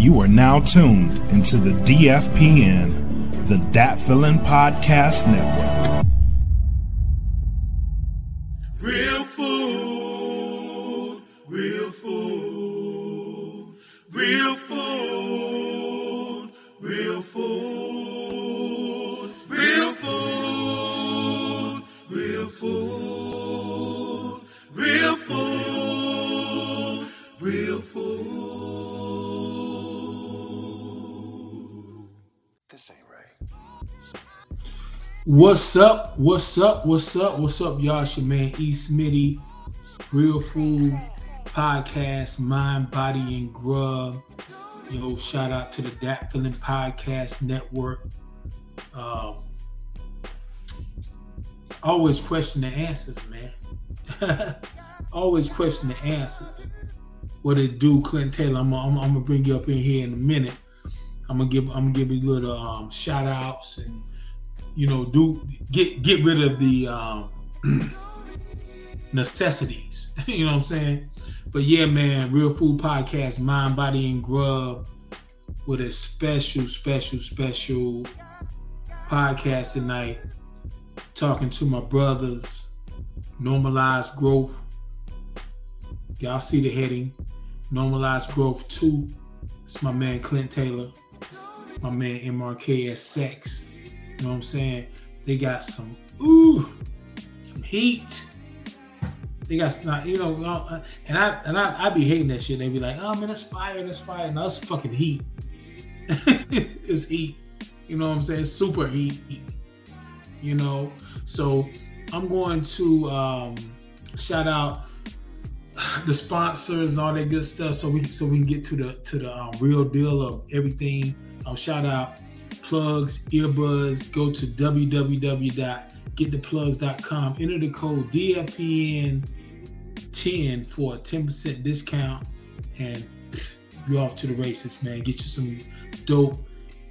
You are now tuned into the DFPN, the Dat Podcast Network. What's up? What's up? What's up? What's up, y'all? It's your man E. Smitty, Real Food Podcast, Mind, Body, and Grub. Yo, shout out to the Dat Feeling Podcast Network. Um, always question the answers, man. always question the answers. What it do, Clint Taylor? I'm, I'm, I'm gonna bring you up in here in a minute. I'm gonna give I'm gonna give you little um, shout outs and you know do get get rid of the um, necessities. you know what I'm saying? But yeah, man, Real Food Podcast, Mind, Body, and Grub, with a special, special, special podcast tonight. Talking to my brothers, normalized growth. Y'all see the heading, normalized growth two. It's my man Clint Taylor, my man MRK as sex. You know what I'm saying? They got some ooh, some heat. They got some, you know, uh, and I and I, I be hating that shit. They be like, oh man, that's fire, that's fire. No, it's fucking heat. it's heat. You know what I'm saying? Super heat. You know, so I'm going to um, shout out the sponsors and all that good stuff, so we so we can get to the to the um, real deal of everything. Um, shout out plugs, earbuds. Go to www.gettheplugs.com. Enter the code DFPN10 for a 10% discount, and you're off to the races, man. Get you some dope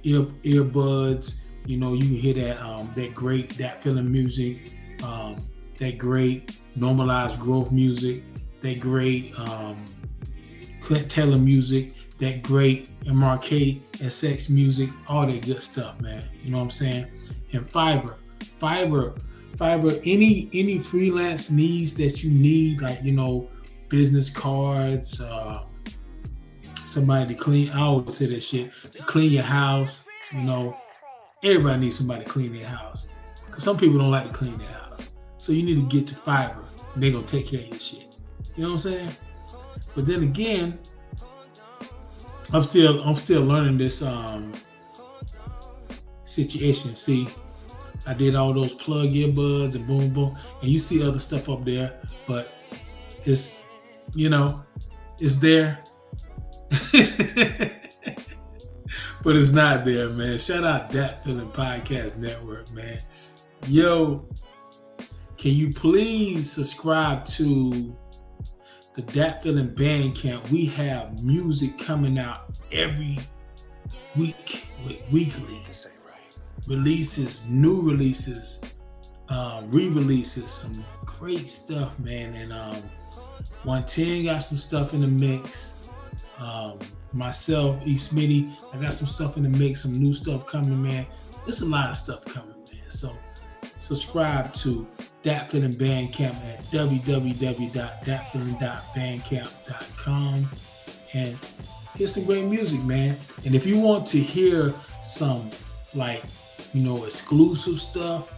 ear earbuds. You know, you can hear that um, that great that feeling music, um, that great normalized growth music, that great um, Clint Taylor music, that great MRK and sex music, all that good stuff, man. You know what I'm saying? And Fiverr, Fiverr, Fiverr. Any any freelance needs that you need, like you know, business cards, uh, somebody to clean. I always say that shit to clean your house. You know, everybody needs somebody to clean their house because some people don't like to clean their house. So you need to get to Fiverr, they're gonna take care of your shit. You know what I'm saying? But then again, I'm still I'm still learning this um situation. See, I did all those plug earbuds and boom boom, and you see other stuff up there, but it's you know, it's there. but it's not there, man. Shout out Dat Feeling podcast network, man. Yo, can you please subscribe to the Dat Feeling Bandcamp? We have music coming out every week, weekly releases, new releases, um, re-releases, some great stuff, man. And um, 110 got some stuff in the mix. Um, myself, East Smitty, I got some stuff in the mix, some new stuff coming, man. There's a lot of stuff coming, man. So subscribe to Dat Feeling Bandcamp at www.datfeeling.bandcamp.com and hear some great music, man. And if you want to hear some like you know exclusive stuff,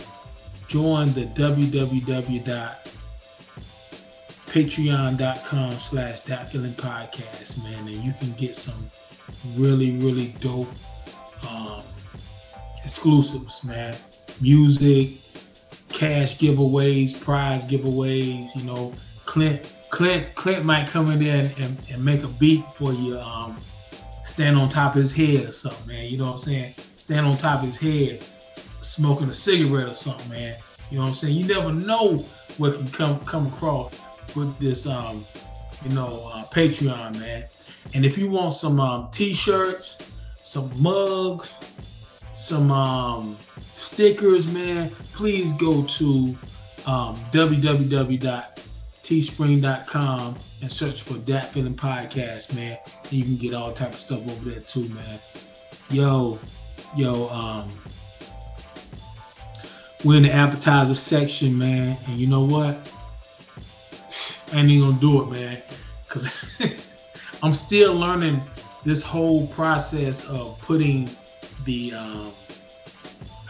join the www.patreon.com slash that podcast, man, and you can get some really, really dope um, exclusives, man. Music, cash giveaways, prize giveaways, you know, Clint Clint Clint might come in there and, and, and make a beat for you, um, stand on top of his head or something, man. You know what I'm saying? Stand on top of his head, smoking a cigarette or something, man. You know what I'm saying? You never know what can come come across with this um, you know, uh, Patreon, man. And if you want some um, t-shirts, some mugs, some um, stickers, man, please go to um, teespring.com and search for Dat Feeling Podcast, man. And you can get all type of stuff over there too, man. Yo, yo, um, we're in the appetizer section, man. And you know what? I ain't even gonna do it, man. Cause I'm still learning this whole process of putting the um,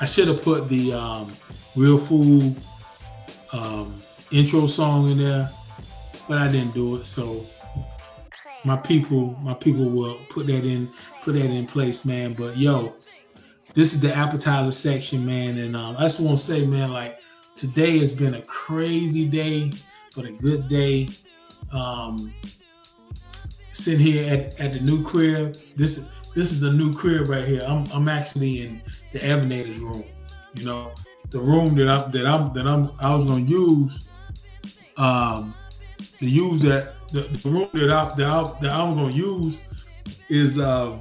I should have put the um, real food um, intro song in there, but I didn't do it. So my people, my people will put that in, put that in place, man. But yo, this is the appetizer section, man, and um, I just want to say, man, like today has been a crazy day, but a good day. Um, sitting here at, at the new crib. This this is the new crib right here. I'm I'm actually in the Evanators room. You know, the room that I'm that I'm that I'm I was gonna use um to use that the, the room that I that I that I'm gonna use is uh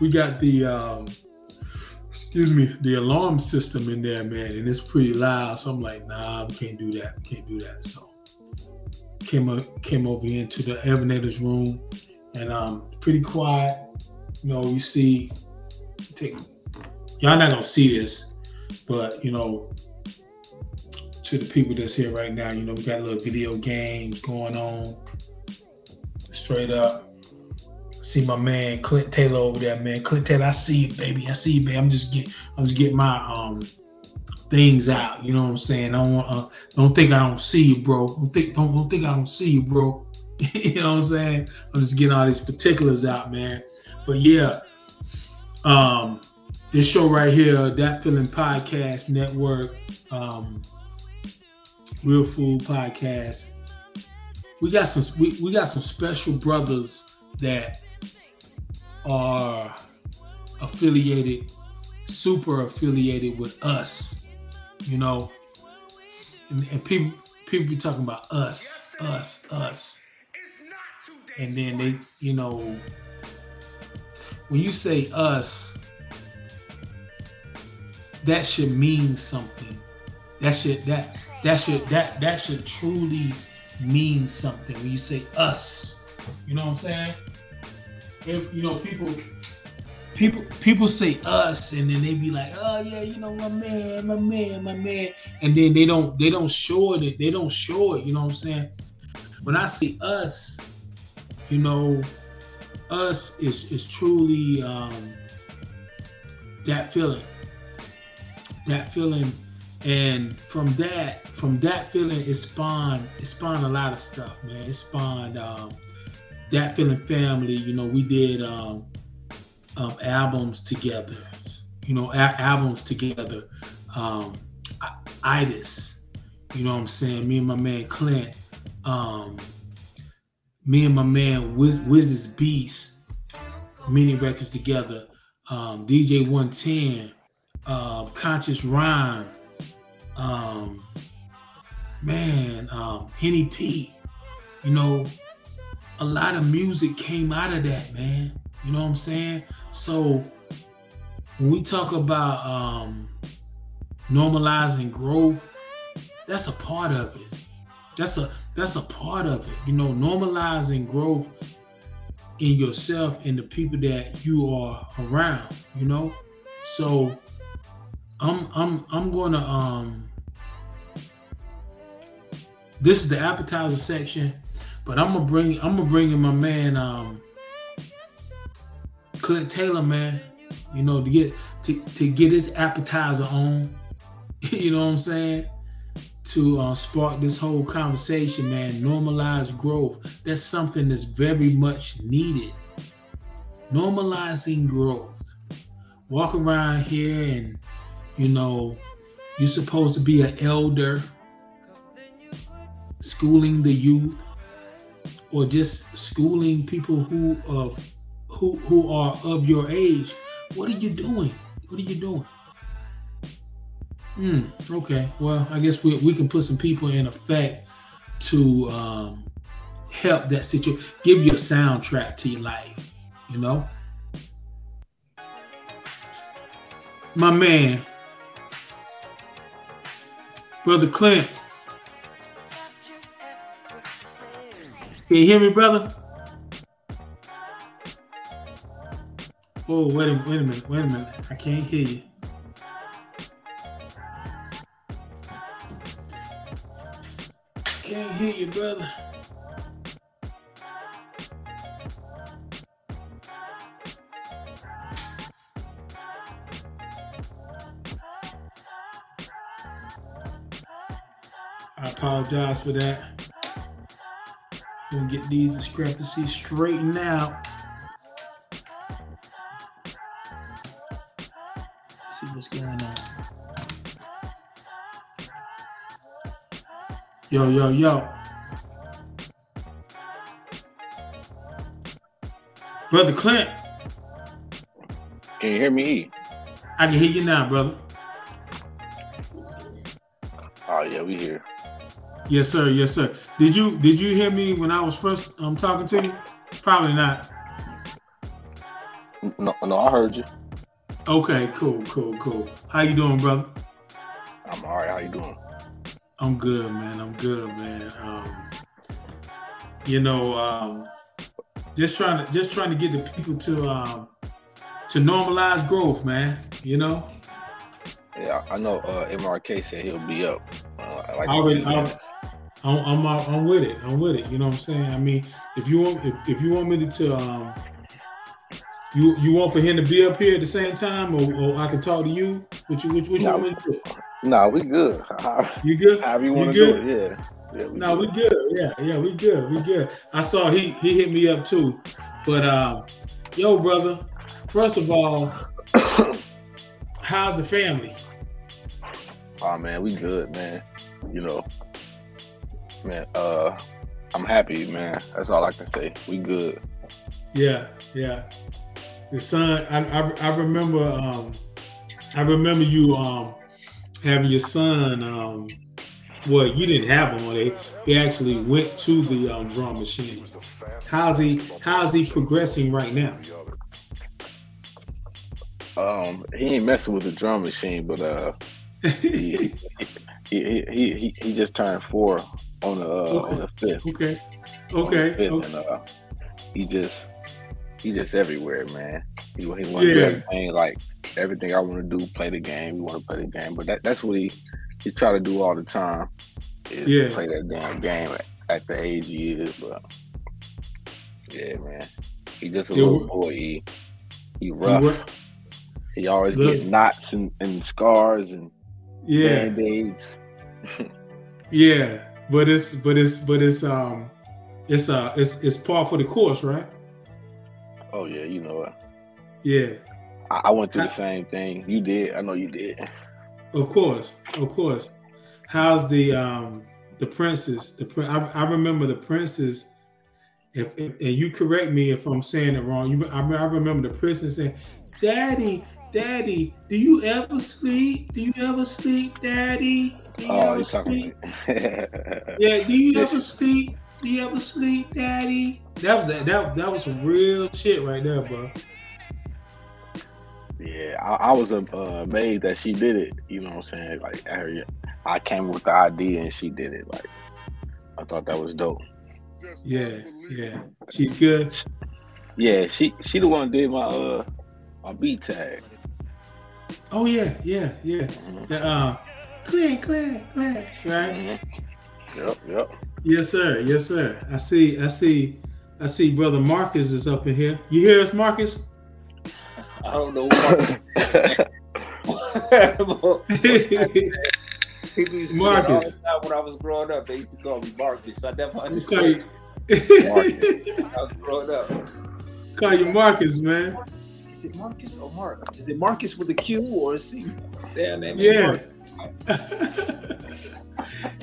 we got the um excuse me the alarm system in there man and it's pretty loud so I'm like nah we can't do that we can't do that so came up, came over into the Evanators room and um pretty quiet you know you see take y'all not gonna see this but you know to the people that's here right now you know we got a little video games going on straight up see my man Clint Taylor over there man Clint Taylor I see you baby I see you baby I'm just getting I'm just getting my um things out. You know what I'm saying? I don't want, uh, don't think I don't see you, bro. Don't think don't, don't think I don't see you, bro. you know what I'm saying? I'm just getting all these particulars out, man. But yeah, um, this show right here, Dat Feeling Podcast Network, um, Real Food Podcast. We got some we, we got some special brothers that are affiliated, super affiliated with us you know, and, and people people be talking about us, us, us, and then they, you know, when you say us, that should mean something. That should that that should that that should truly mean something when you say us. You know what I'm saying? If you know people people people say us and then they be like oh yeah you know my man my man my man and then they don't they don't show it they don't show it you know what i'm saying when i say us you know us is is truly um that feeling. That feeling. And from that from that feeling it spawned it spawned a lot of stuff man. It spawned um that feeling family. You know we did um um, albums together, you know, a- albums together. Um, Itis, you know what I'm saying? Me and my man Clint, um, me and my man Wiz- Wiz's Beast, many records together. Um, DJ 110, uh, Conscious Rhyme, um, man, um, Henny P. You know, a lot of music came out of that, man. You know what I'm saying? So when we talk about um, normalizing growth, that's a part of it. That's a that's a part of it. You know, normalizing growth in yourself and the people that you are around. You know, so I'm I'm I'm gonna um. This is the appetizer section, but I'm gonna bring I'm gonna bring in my man um Clint Taylor, man, you know, to get to, to get his appetizer on, you know what I'm saying? To uh, spark this whole conversation, man, normalize growth. That's something that's very much needed. Normalizing growth. Walk around here and, you know, you're supposed to be an elder, schooling the youth, or just schooling people who of who who are of your age, what are you doing? What are you doing? Hmm. Okay. Well, I guess we we can put some people in effect to um, help that situation, give you a soundtrack to your life. You know. My man, brother Clint. Can you hear me, brother? Oh, wait a wait a minute, wait a minute. I can't hear you. Can't hear you, brother. I apologize for that. Gonna get these discrepancies straightened out. see what's going on. Yo, yo, yo. Brother Clint, Can you hear me? I can hear you now, brother. Oh yeah, we here. Yes, sir. Yes, sir. Did you did you hear me when I was first um talking to you? Probably not. No, no, I heard you. Okay, cool, cool, cool. How you doing, brother? I'm all right. How you doing? I'm good, man. I'm good, man. Um, you know, um, just trying to just trying to get the people to um, to normalize growth, man. You know, Yeah, I know. Uh, MRK said he'll be up. Uh, like Already- 15 minutes. I'm I'm, I'm with it. I'm with it. You know what I'm saying? I mean, if you want if, if you want me to, to um, you you want for him to be up here at the same time, or, or I can talk to you. What you what, what you No. want me to do? Nah, we good. You good? However you want to do it. Yeah. yeah we No, we good. Yeah, yeah, we good. We good. I saw he he hit me up too. But um, yo, brother, first of all, how's the family? Oh man, we good, man. You know, man. Uh, I'm happy, man. That's all I can say. We good. Yeah, yeah. The son, I I, I remember um, I remember you um having your son um. Well, you didn't have him on it. He actually went to the um, drum machine. How's he? How's he progressing right now? Um, he ain't messing with the drum machine, but uh, he he, he, he, he just turned four on the uh, on the fifth. okay, okay, okay. and uh, he just he just everywhere, man. He he want to do everything like everything I want to do, play the game. We want to play the game, but that, that's what he he try to do all the time. Is Yeah. play that damn game at, at the age he is, but yeah, man. He just a Yeah, little boy. He, he rough. what- He always Look. get knots and, and scars and Yeah, band-aids. yeah, but it's but it's but it's um it's uh it's it's par for the course, right? Oh yeah, you know it. Yeah, I, I went through the same thing. You did. I know you did. of course, of course. How's the um the princess? The prin- I, I remember the princess. If, if and you correct me if I'm saying it wrong. You I, I remember the princess saying, "Daddy, Daddy, do you ever sleep? Do you ever sleep, Daddy? Do you Oh, ever sleep? Yeah, do you Yes. ever sleep? Do you ever sleep, Daddy? That was that that, that was some real shit right there, bro. Yeah, I, I was uh, amazed that she did it. You know what I'm saying? Like, I, I came with the idea and she did it. Like, I thought that was dope. Yeah, yeah. She's good. Yeah, she she the one did my uh my beat tag. Oh yeah, yeah, yeah. Mhm. The uh Clint, Clint, Clint, right? Mhm. Yep, yep. Yes, sir. Yes, sir. I see, I see, I see brother Marcus is up in here. You hear us, Marcus? I don't know what. People used to do all Marcus. the time when I was growing up. They used to call me Marcus. I never understood you, Marcus. I was growing up. call you Marcus, man. Is it Marcus or Mark? Is it Marcus with a Q or a C? Damn, that Yeah.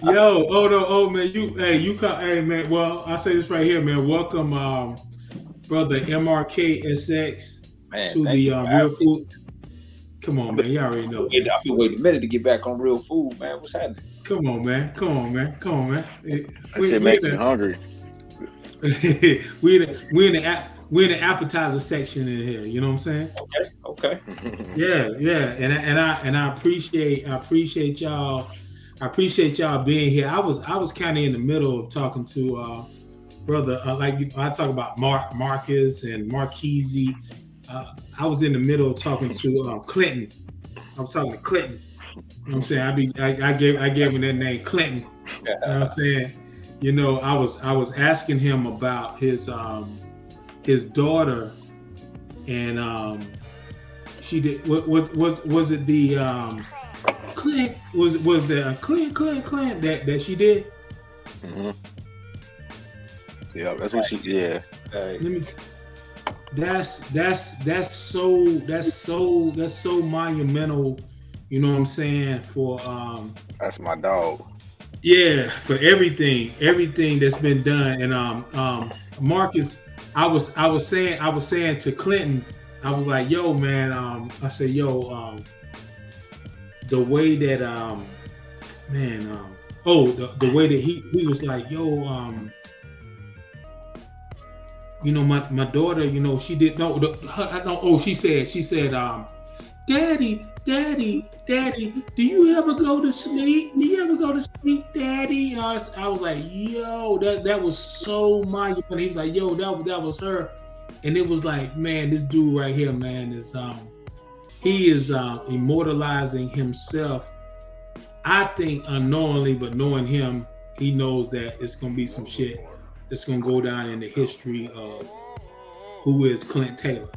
Yo, oh no, oh man, you hey, you call hey man, well, I say this right here, man. Welcome um brother MRK SX Man, to the you um, real food. Come on, man. You already know. I've been- I've been waiting a minute to get back on real food, man. What's happening? Come on, man. Come on, man. Come on, man. That We, shit we, make in me the, hungry. we in the we in the ap- we in the appetizer section in here. You know what I'm saying? Okay, okay. Yeah, yeah. And and I and I appreciate I appreciate y'all. I appreciate y'all being here. I was I was kind of in the middle of talking to uh brother, uh, like I talk about Mark Marcus and Marquise. Uh, I was in the middle of talking to uh, Clinton. I was talking to Clinton. You know what I'm saying? I be I, I gave I gave him that name Clinton. You know I'm saying? You know, I was I was asking him about his um his daughter and um she did what what was was it the um Clint was was the Clint Clint Clint that that she did? hmm Yeah, that's what she. Yeah, Hey, Let me. T- that's that's that's so that's so that's so monumental. You know what I'm saying for um that's my dog. yeah for everything everything that's been done and um um Marcus I was I was saying I was saying to Clinton I was like yo man um I said yo um the way that um man um oh the, the way that he he was like yo um you know my my daughter you know she did no the, her, know oh she said she said um daddy daddy daddy do you ever go to sleep? Do you ever go to sleep daddy? And I was, I was like yo that that was so monumental he was like yo that that was her. And it was like man this dude right here man is um he is um immortalizing himself I think unknowingly but knowing him he knows that it's gonna be some shit that's gonna go down in the history of who is Clint Taylor.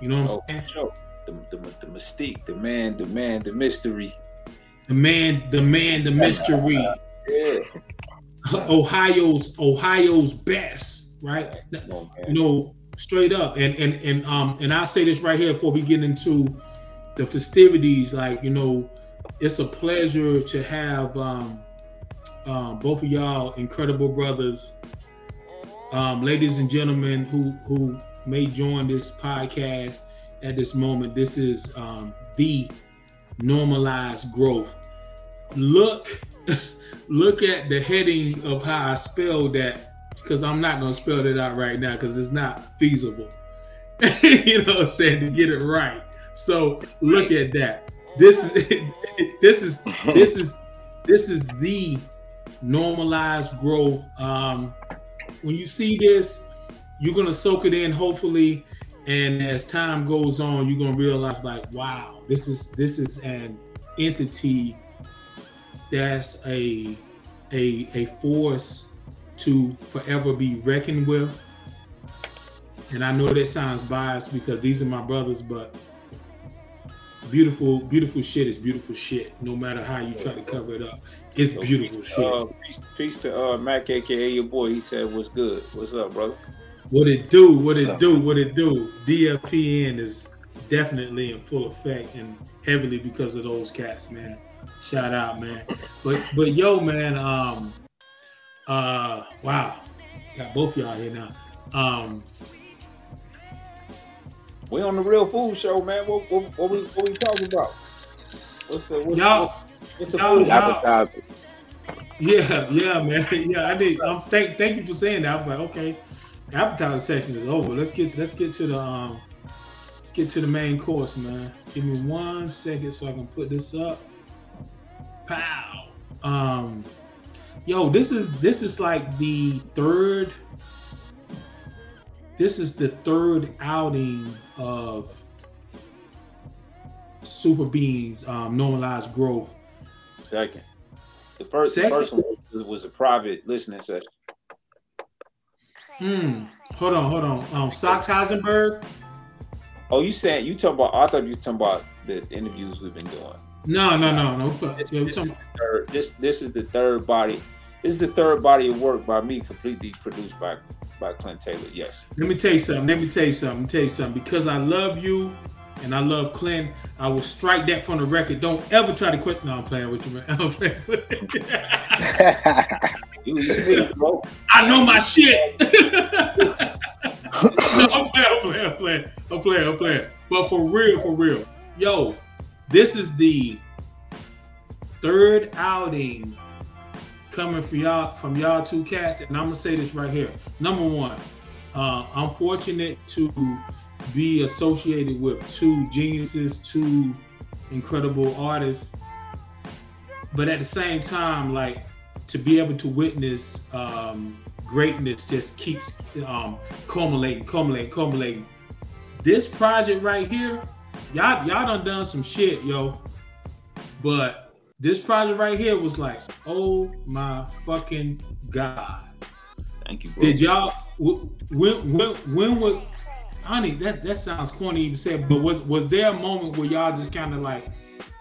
You know what I'm Oh. saying? the, the, the mystique, the man, the man, the mystery. The man, the man, the mystery. Yeah. Ohio's Ohio's best, right? You know, straight up. And and and um and I say this right here before we get into the festivities. Like you know, it's a pleasure to have um, um both of y'all incredible brothers, um, ladies and gentlemen who who may join this podcast at this moment. This is um, the normalized growth. Look, look at the heading of how I spell that because I'm not gonna spell it out right now because it's not feasible. you know I'm saying to get it right. So look at that. This is this is this is this is the normalized growth. Um, when you see this, you're gonna soak it in, hopefully, and as time goes on, you're gonna realize like, wow, this is this is an entity that's a a a force to forever be reckoned with. And I know that sounds biased because these are my brothers, but beautiful, beautiful shit is beautiful shit. No matter how you try to cover it up, it's So beautiful peace, shit. Uh, peace, peace to uh, Mac, aka your boy. He said, "What's good? What's up, brother?" What it do, what it do, what it do. DFPN is definitely in full effect and heavily because of those cats, man. Shout out, man. But but yo, man, um uh wow. Got both y'all here now. Um We on the real food show, man. What what, what we what we talking about? What's the what's, y'all what's the y'all- food? y'all- yeah, yeah, man. Yeah, I did um thank thank you for saying that. I was like, okay, the appetizer section is over. Let's get let's get to the um let's get to the main course, man. Give me one second so I can put this up. Pow. Um yo, this is this is like the third this is the third outing of Super Beans um normalized growth. Second. The first, the Second? first one was, a private listening session. Hmm. Hold on, hold on. Um, Sox Heisenberg. Oh, you saying you talking about? I thought you were talking about the interviews we've been doing. No, no, no, no. This, Yeah, this, talking- the third, this this is the third body. This is the third body of work by me, completely produced by by Clint Taylor. Yes. Let me tell you something. Let me tell you something. Let me tell you something. Because I love you and I love Clint, I will strike that from the record. Don't ever try to quit. No, I'm playing with you, man. I'm playing with you. I know my shit. no, I'm playing, I'm playing, I'm playing, I'm playing, I'm playing. But for real, for real, yo, this is the third outing coming for y'all from y'all two cats, and I'm gonna say this right here. Number one, uh, I'm fortunate to be associated with two geniuses, two incredible artists, but at the same time, like to be able to witness um, greatness just keeps um, culminating, culminating, culminating. This project right here, y'all y'all done done some shit, yo. But this project right here was like, oh my fucking god. Thank you, bro. Did y'all when when when would honey that that sounds corny even said, but was was there a moment where y'all just kind of like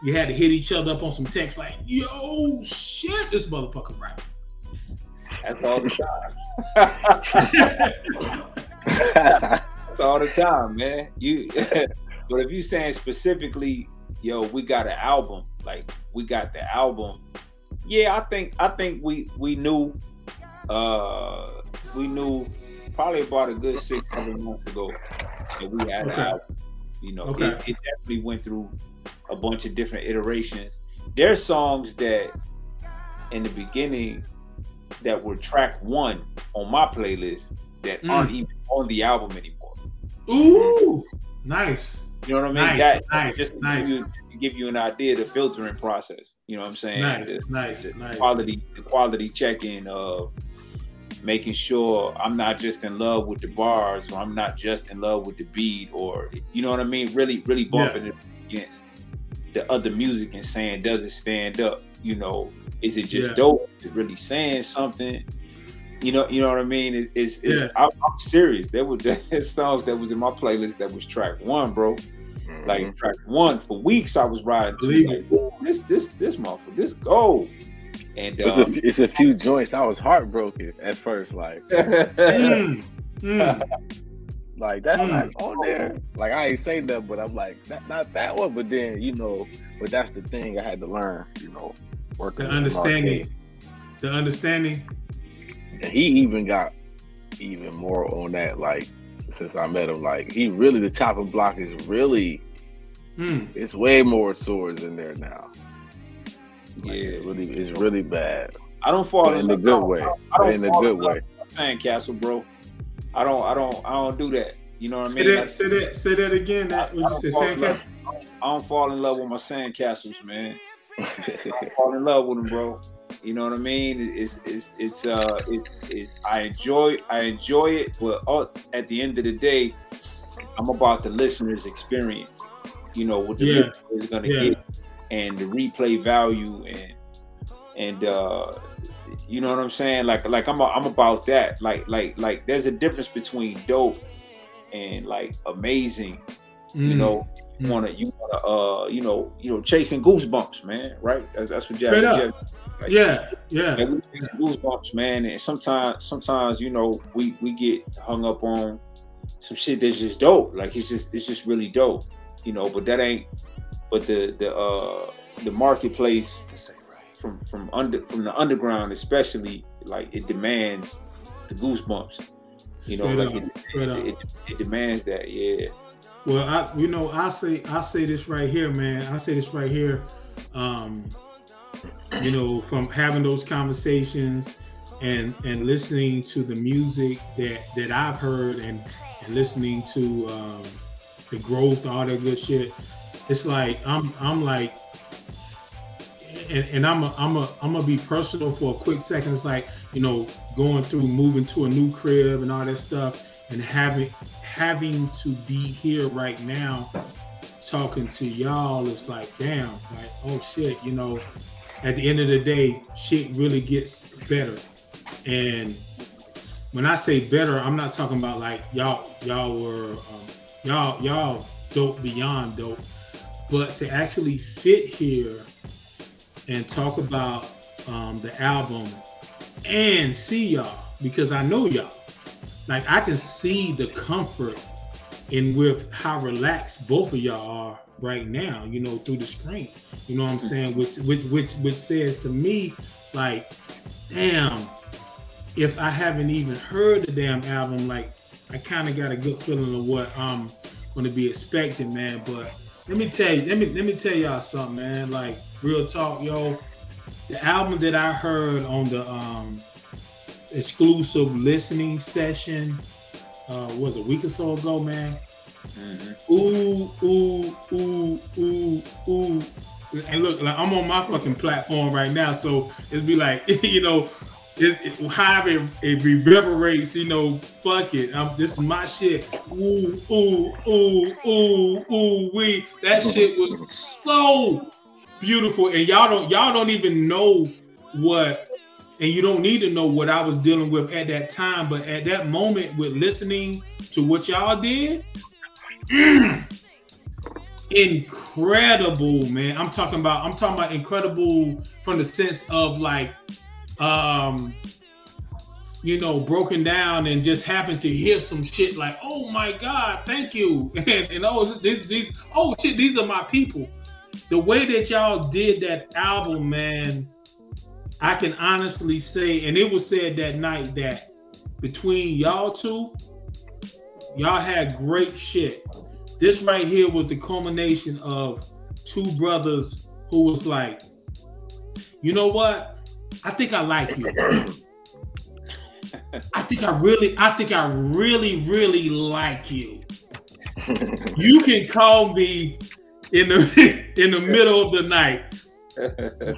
you had to hit each other up on some text like, yo shit, this motherfucker rap. That's all the time. That's all the time, man. You, but if you saying specifically, yo, we got an album, like we got the album. Yeah, I think I think we we knew, uh, we knew probably about a good six seven months ago that we had Okay. an album. You know, Okay. it, it definitely went through a bunch of different iterations. There's songs that in the beginning that were track one on my playlist that Mm. aren't even on the album anymore. Ooh, nice. You know what I mean? Nice, that, nice, just to nice. Give, you, to give you an idea of the filtering process. You know what I'm saying? Nice, The- nice, the nice. quality, the quality checking of making sure I'm not just in love with the bars or I'm not just in love with the beat or you know what I mean? Really, really bumping it against the other music and saying, does it stand up? You know, is it just Yeah. dope? Is it really saying something? You know, you know what I mean? It- It's, it's, Yeah. I'm, I'm serious. There were songs that was in my playlist that was track one, bro. Like track one for weeks, I was riding. To, like, this, this, this motherfucker, this gold. And It's, um, a, it's a few joints. I was heartbroken at first. Like, Mm, mm. like that's Mm. not on there. Like I ain't saying that, but I'm like, not, not that one. But then you know, but that's the thing I had to learn. You know, working The understanding, the understanding. And he even got even more on that. Like since I met him, like he really the chopping block is really Mm. it's way more swords in there now. Like, Yeah. it's really it's really bad, I don't fall but in a love- good way. I don't in a good way. Sandcastle, bro. I don't, I don't, I don't do that. You know what I Say mean? that, say that, say that again. That what I you don't said, fall in sandcastle. love- I don't fall in love with my sandcastles, man. I fall in love with them, bro. You know what I mean? It's it's it's uh it, it I enjoy I enjoy it, but at the end of the day, I'm about the listener's experience. You know what the Yeah. is gonna Yeah. get, and the replay value, and and uh, you know what I'm saying? Like like I'm a, I'm about that. Like like like there's a difference between dope and like amazing. You Mm. know, you Mm. wanna you wanna uh you know you know chasing goosebumps, man. Right? That's, that's what Jazzy up. Jeff Yeah, yeah. we chase goosebumps, man. And sometimes, sometimes you know, we we get hung up on some shit that's just dope. Like it's just it's just really dope, you know. But that ain't. But the the uh the marketplace from from under from the underground, especially, like it demands the goosebumps. You know, Straight like it, straight it, it demands that. Yeah. Well, I you know I say I say this right here, man. I say this right here. Um, you know, from having those conversations and and listening to the music that that I've heard and and listening to um, the growth, all that good shit. It's like I'm I'm like, and, and I'm a, I'm a I'm gonna be personal for a quick second. It's like you know going through moving to a new crib and all that stuff and having having to be here right now talking to y'all it's like damn like oh shit you know at the end of the day shit really gets better and when i say better i'm not talking about like y'all y'all were um, y'all y'all dope beyond dope but to actually sit here and talk about um, the album and see y'all because i know y'all like I can see the comfort in with how relaxed both of y'all are right now, you know, through the screen. You know what I'm saying? Which which which which says to me, like, damn, if I haven't even heard the damn album, like I kind of got a good feeling of what I'm gonna be expecting, man. But let me tell you, let me let me tell y'all something, man. Like real talk, yo. The album that I heard on the um exclusive listening session uh was a week or so ago man Mhm. ooh ooh ooh ooh ooh and look like i'm on my fucking platform right now so it'd be like you know it, it, it, it reverberates, you know, fuck it. Um, this is my shit. Ooh, ooh, ooh, ooh, ooh, we. That shit was so beautiful. And y'all don't y'all don't even know what and you don't need to know what I was dealing with at that time, but at that moment with listening to what y'all did, incredible, man. I'm talking about I'm talking about incredible from the sense of like um you know broken down and just happened to hear some shit like oh my god thank you. And, and oh this, this, oh shit these are my people. The way that y'all did that album man i can honestly say and it was said that night that between y'all two y'all had great shit. This right here was the culmination of two brothers who was like, you know what? I think I like you. I think I really, I think I really, really like you. You can call me in the in the middle of the night.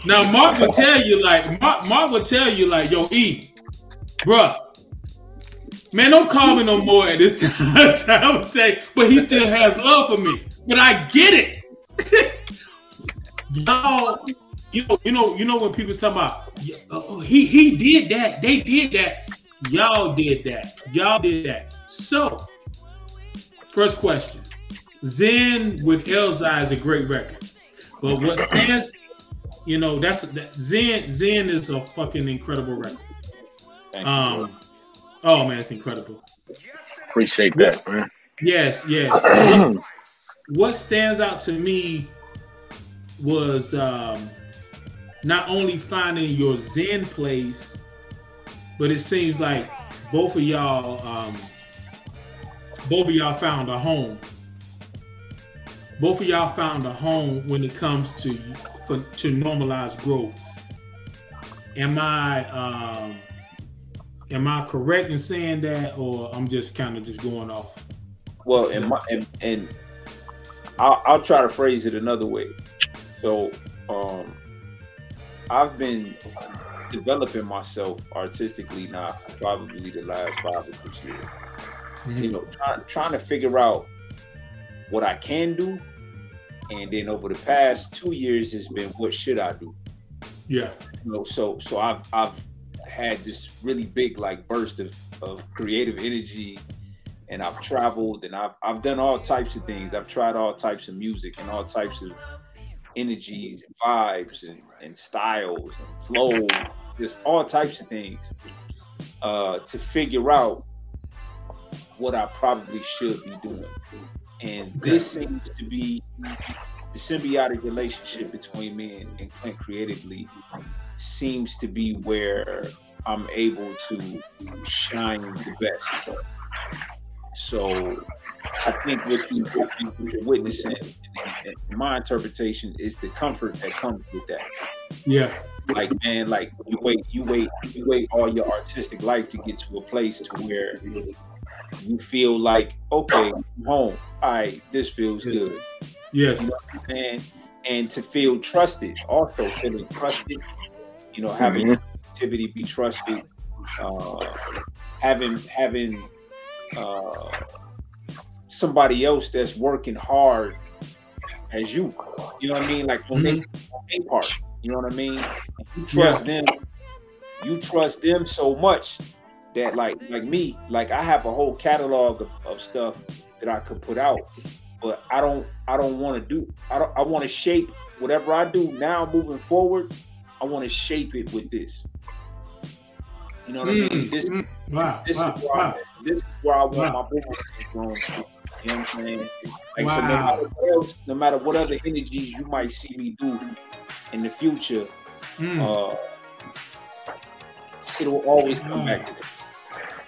Now Mark will tell you like Mark, Mark will tell you like, yo, E, bruh, Man, don't call me no more at this time, time of day. But he still has love for me. But I get it. Y'all, you know, you know, you know when people talk about oh, he he did that, they did that. Y'all did that. Y'all did that. So, first question. Zen with Elzhi is a great record. But what stands, you know, that's that, Zen Zen is a fucking incredible record. Um Oh man, it's incredible. Appreciate that, man. Yes, yes. what stands out to me was um, not only finding your Zen place, but it seems like both of y'all, um, both of y'all found a home. Both of y'all found a home when it comes to for, to normalize growth. Am I? Um, Am I correct in saying that, or I'm just kind of just going off? Well, and my and, and I'll, I'll try to phrase it another way. So, um, I've been developing myself artistically now probably the last five or six years. Mm-hmm. You know, trying trying to figure out what I can do, and then over the past two years, it's been what should I do? Yeah. You know, so so I've I've had this really big like burst of, of creative energy and I've traveled and I've I've done all types of things. I've tried all types of music and all types of energies and vibes and, and styles and flows, just all types of things uh, to figure out what I probably should be doing. And this seems to be the symbiotic relationship between me and, and Clint creatively seems to be where I'm able to shine the best. So I think what, you, what you're witnessing, in my interpretation, is the comfort that comes with that. Yeah. Like man, like you wait, you wait, you wait all your artistic life to get to a place to where you feel like, okay, I'm home. All right, this feels good. Yes. You know and and to feel trusted, also feeling trusted. You know, having mm-hmm activity, be trusted, uh, having having uh, somebody else that's working hard as you. You know what I mean? Like on mm-hmm. their part. You know what I mean? You trust yeah. them. You trust them so much that like like me, like I have a whole catalog of, of stuff that I could put out, but I don't I don't want to do I don't I want to shape whatever I do now moving forward. I want to shape it with this. You know what mm, I mean? This, mm, wow, this, wow, is where wow. I, this is where I want my business to go. You know what I'm saying? Like wow. so, no matter, what else, no matter what other energies you might see me do in the future, mm. uh, it will always come back to this.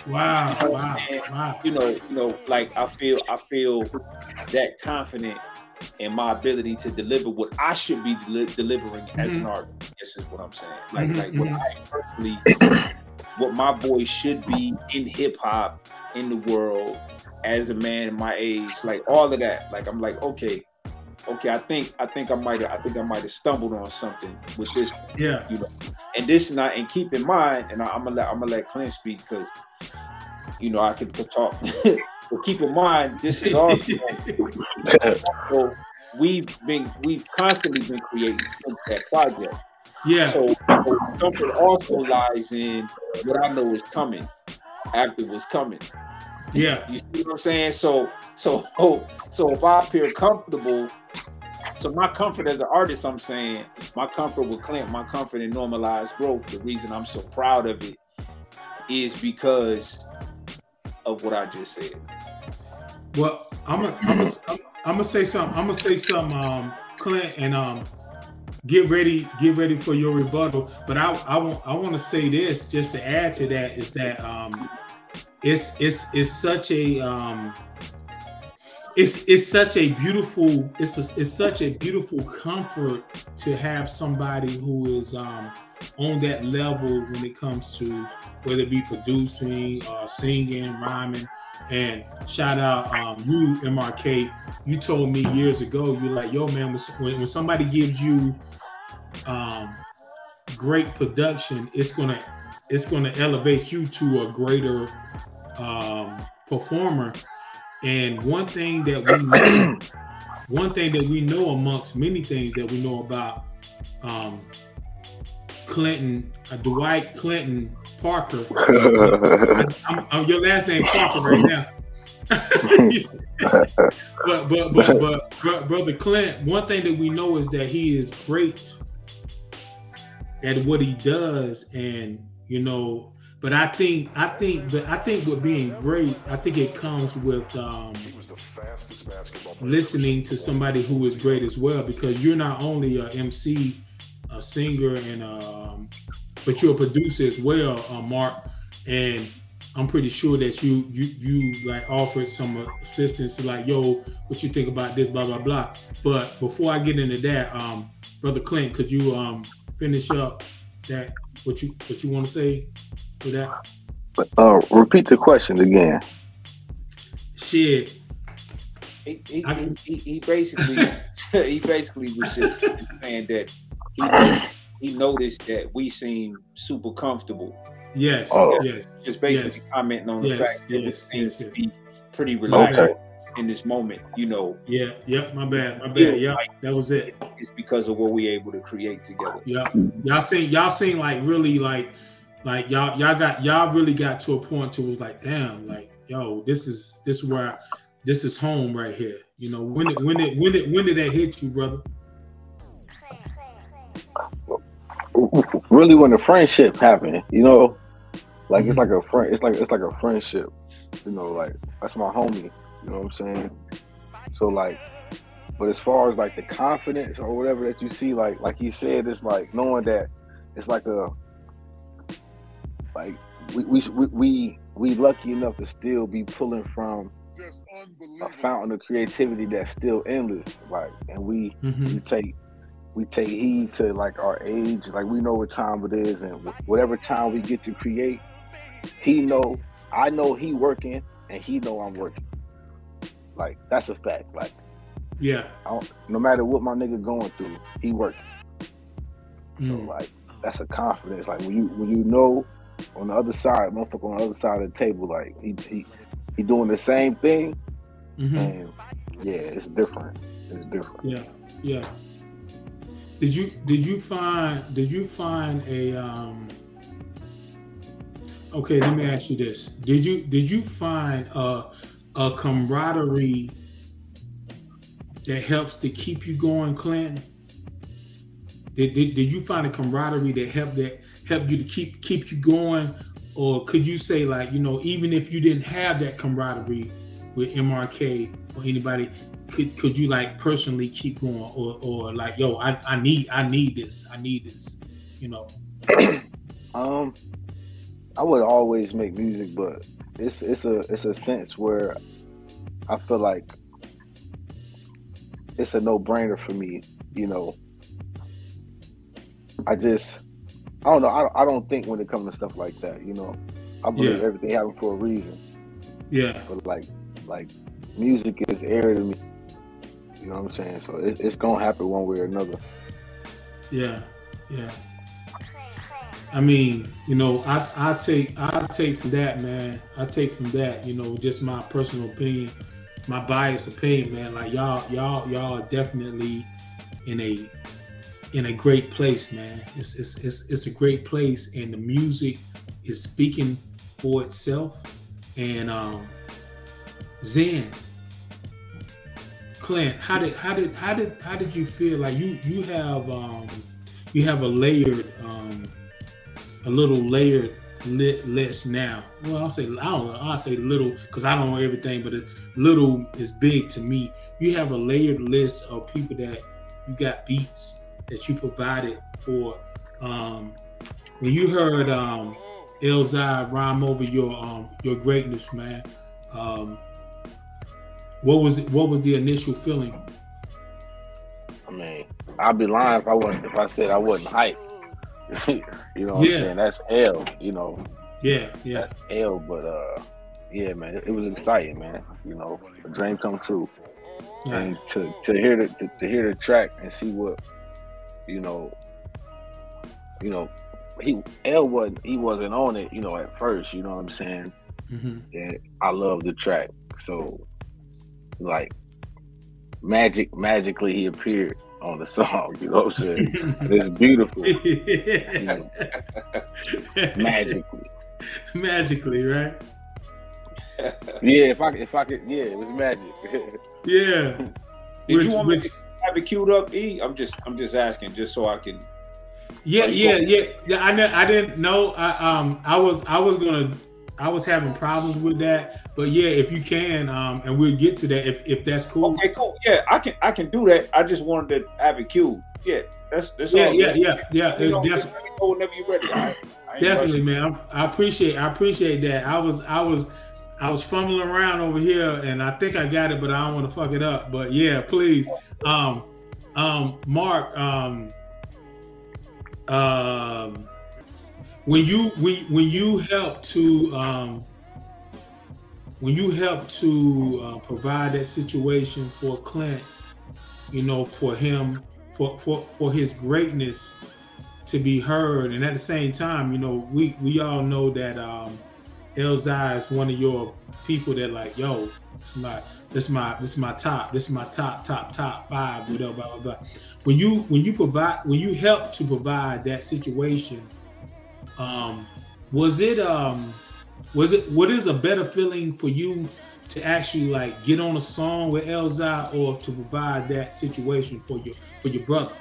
Wow, you know wow, wow. You know, you know, like I feel, I feel that confident in my ability to deliver what I should be deli- delivering mm-hmm. as an artist. This is what I'm saying. Like, mm-hmm, like what mm-hmm. I personally what my voice should be in hip hop in the world as a man my age, like all of that. Like I'm like, okay, okay, I think I think I might I think I might have stumbled on something with this. Yeah. You know, and this not and keep in mind, and I, am gonna let I'm gonna let Clint speak because you know I could talk. but keep in mind, this is also so we've been we've constantly been creating since that project. Yeah. So comfort also lies in what I know is coming after what's coming. Yeah. You see what I'm saying? So so so if I appear comfortable, so my comfort as an artist, I'm saying my comfort with Clint, my comfort in normalized growth. The reason I'm so proud of it is because of what I just said. Well, I'm gonna I'm gonna I'm gonna say something. I'm gonna say something, um, Clint, and um, get ready get ready for your rebuttal. But I I want I want to say this just to add to that is that um, it's it's it's such a um, it's it's such a beautiful it's a, it's such a beautiful comfort to have somebody who is um on that level when it comes to whether it be producing uh singing rhyming and shout out um you mrk you told me years ago you're like yo man when, when somebody gives you um great production it's gonna it's gonna elevate you to a greater um performer and one thing that we know, one thing that we know amongst many things that we know about um, Clinton, uh, Dwight Clinton Parker. I'm, I'm, your last name Parker right now. but, but, but but but brother Clint, one thing that we know is that he is great at what he does, and you know but I think I think but I think with being great, I think it comes with um, listening to somebody who is great as well because you're not only a MC, a singer, and um, but you're a producer as well, uh, Mark. And I'm pretty sure that you you you like offered some assistance, like yo, what you think about this, blah blah blah. But before I get into that, um, brother Clint, could you um finish up that what you what you want to say for that? Uh, repeat the question again. Shit. He, he, he, he basically he basically was just saying that he, he noticed that we seem super comfortable. Yes. Oh. Yes. Just basically Yes. commenting on the Yes, fact that yes, it seems yes, to be pretty relaxed Okay. In this moment. You know, Yeah. Yep. My bad. My bad. Yeah, like That was it. it's because of what we're able to create together. Yeah. Y'all seen y'all seen like really like like y'all y'all got y'all really got to a point to was like damn like yo this is this is where this is home right here. You know when it when it when it when did that hit you, brother? Really, when the friendship happened, you know, like it's Mhm. like a friend. It's like it's like a friendship. You know, like that's my homie. You know what I'm saying? So like, but as far as like the confidence or whatever that you see, like like he said, it's like knowing that it's like a like we we we we, we lucky enough to still be pulling from a fountain of creativity that's still endless. Like, and we Mm-hmm. we take we take heed to like our age like we know what time it is and whatever time we get to create he know i know he working and he know i'm working like that's a fact like Yeah. No matter what my nigga going through he working so Mm. like that's a confidence like when you when you know on the other side motherfucker on the other side of the table like he he, he doing the same thing Mhm. and yeah it's different it's different Yeah. Yeah. Did you did you find did you find a um okay let me ask you this did you did you find a a camaraderie that helps to keep you going clinton did, did, did you find a camaraderie that helped that helped you to keep keep you going? Or could you say like you know even if you didn't have that camaraderie with mrk or anybody could could you like personally keep going? Or or like yo I, I need I need this I need this you know? Um, I would always make music, but it's it's a it's a sense where I feel like it's a no brainer for me. You know, I just I don't know. I, I don't think when it comes to stuff like that. You know, I believe Yeah. everything happened for a reason. yeah But like like music is air to me. You know what I'm saying? So it, it's gonna happen one way or another. Yeah, yeah. I mean, you know, I I take I take from that, man. I take from that, you know, just my personal opinion, my biased opinion, man. Like y'all, y'all, y'all are definitely in a in a great place, man. It's it's it's, it's a great place, and the music is speaking for itself. And um, Zen, Clint, how did how did how did how did you feel? Like you you have um, you have a layered um, a little layered lit list now. Well, I'll say I don't know. I'll say little because I don't know everything, but little is big to me. You have a layered list of people that you got beats that you provided for. Um, when you heard um, Elzhi rhyme over your um, your greatness, man, um, what was what was the initial feeling? I mean, I'd be lying if I wasn't if I said I wasn't hyped. You know what Yeah. I'm saying? That's L, you know. Yeah, yeah, That's L, but uh yeah, man, it, it was exciting, man. You know, a dream come true. And to, to hear the to, to hear the track and see what you know you know he L wasn't he wasn't on it, you know, at first, you know what I'm saying? hmm And I love the track. So like magic magically he appeared on the song, you know what I'm saying? it's beautiful. magically. Magically, right? Yeah, if I if I could yeah, it was magic. Yeah. Did Which- you want me to have it queued up, E? I'm just I'm just asking, just so I can. Yeah, yeah, going- yeah, yeah. I ne- I didn't know. I um I was I was gonna I was having problems with that, but yeah, if you can, um, and we'll get to that if if that's cool. Okay, cool. Yeah, I can I can do that. I just wanted to have it queued. Yeah, that's that's Yeah, all. yeah, yeah, yeah. You it know, def- let me know whenever you're ready. all right? I definitely, rushing. man. I, I appreciate I appreciate that. I was I was I was fumbling around over here, and I think I got it, but I don't want to fuck it up. But yeah, please, um, um, Mark, um, um, when you when when you help to um, when you help to uh, provide that situation for Clint, you know, for him, for for for his greatness to be heard, and at the same time, you know, we we all know that um, Elzhi is one of your people that like, yo, this is my this is my this is my top, this is my top top top five, whatever, blah blah blah. When you when you provide when you help to provide that situation, um, was it um was it what is a better feeling for you to actually like get on a song with Elzhi or to provide that situation for your for your brother?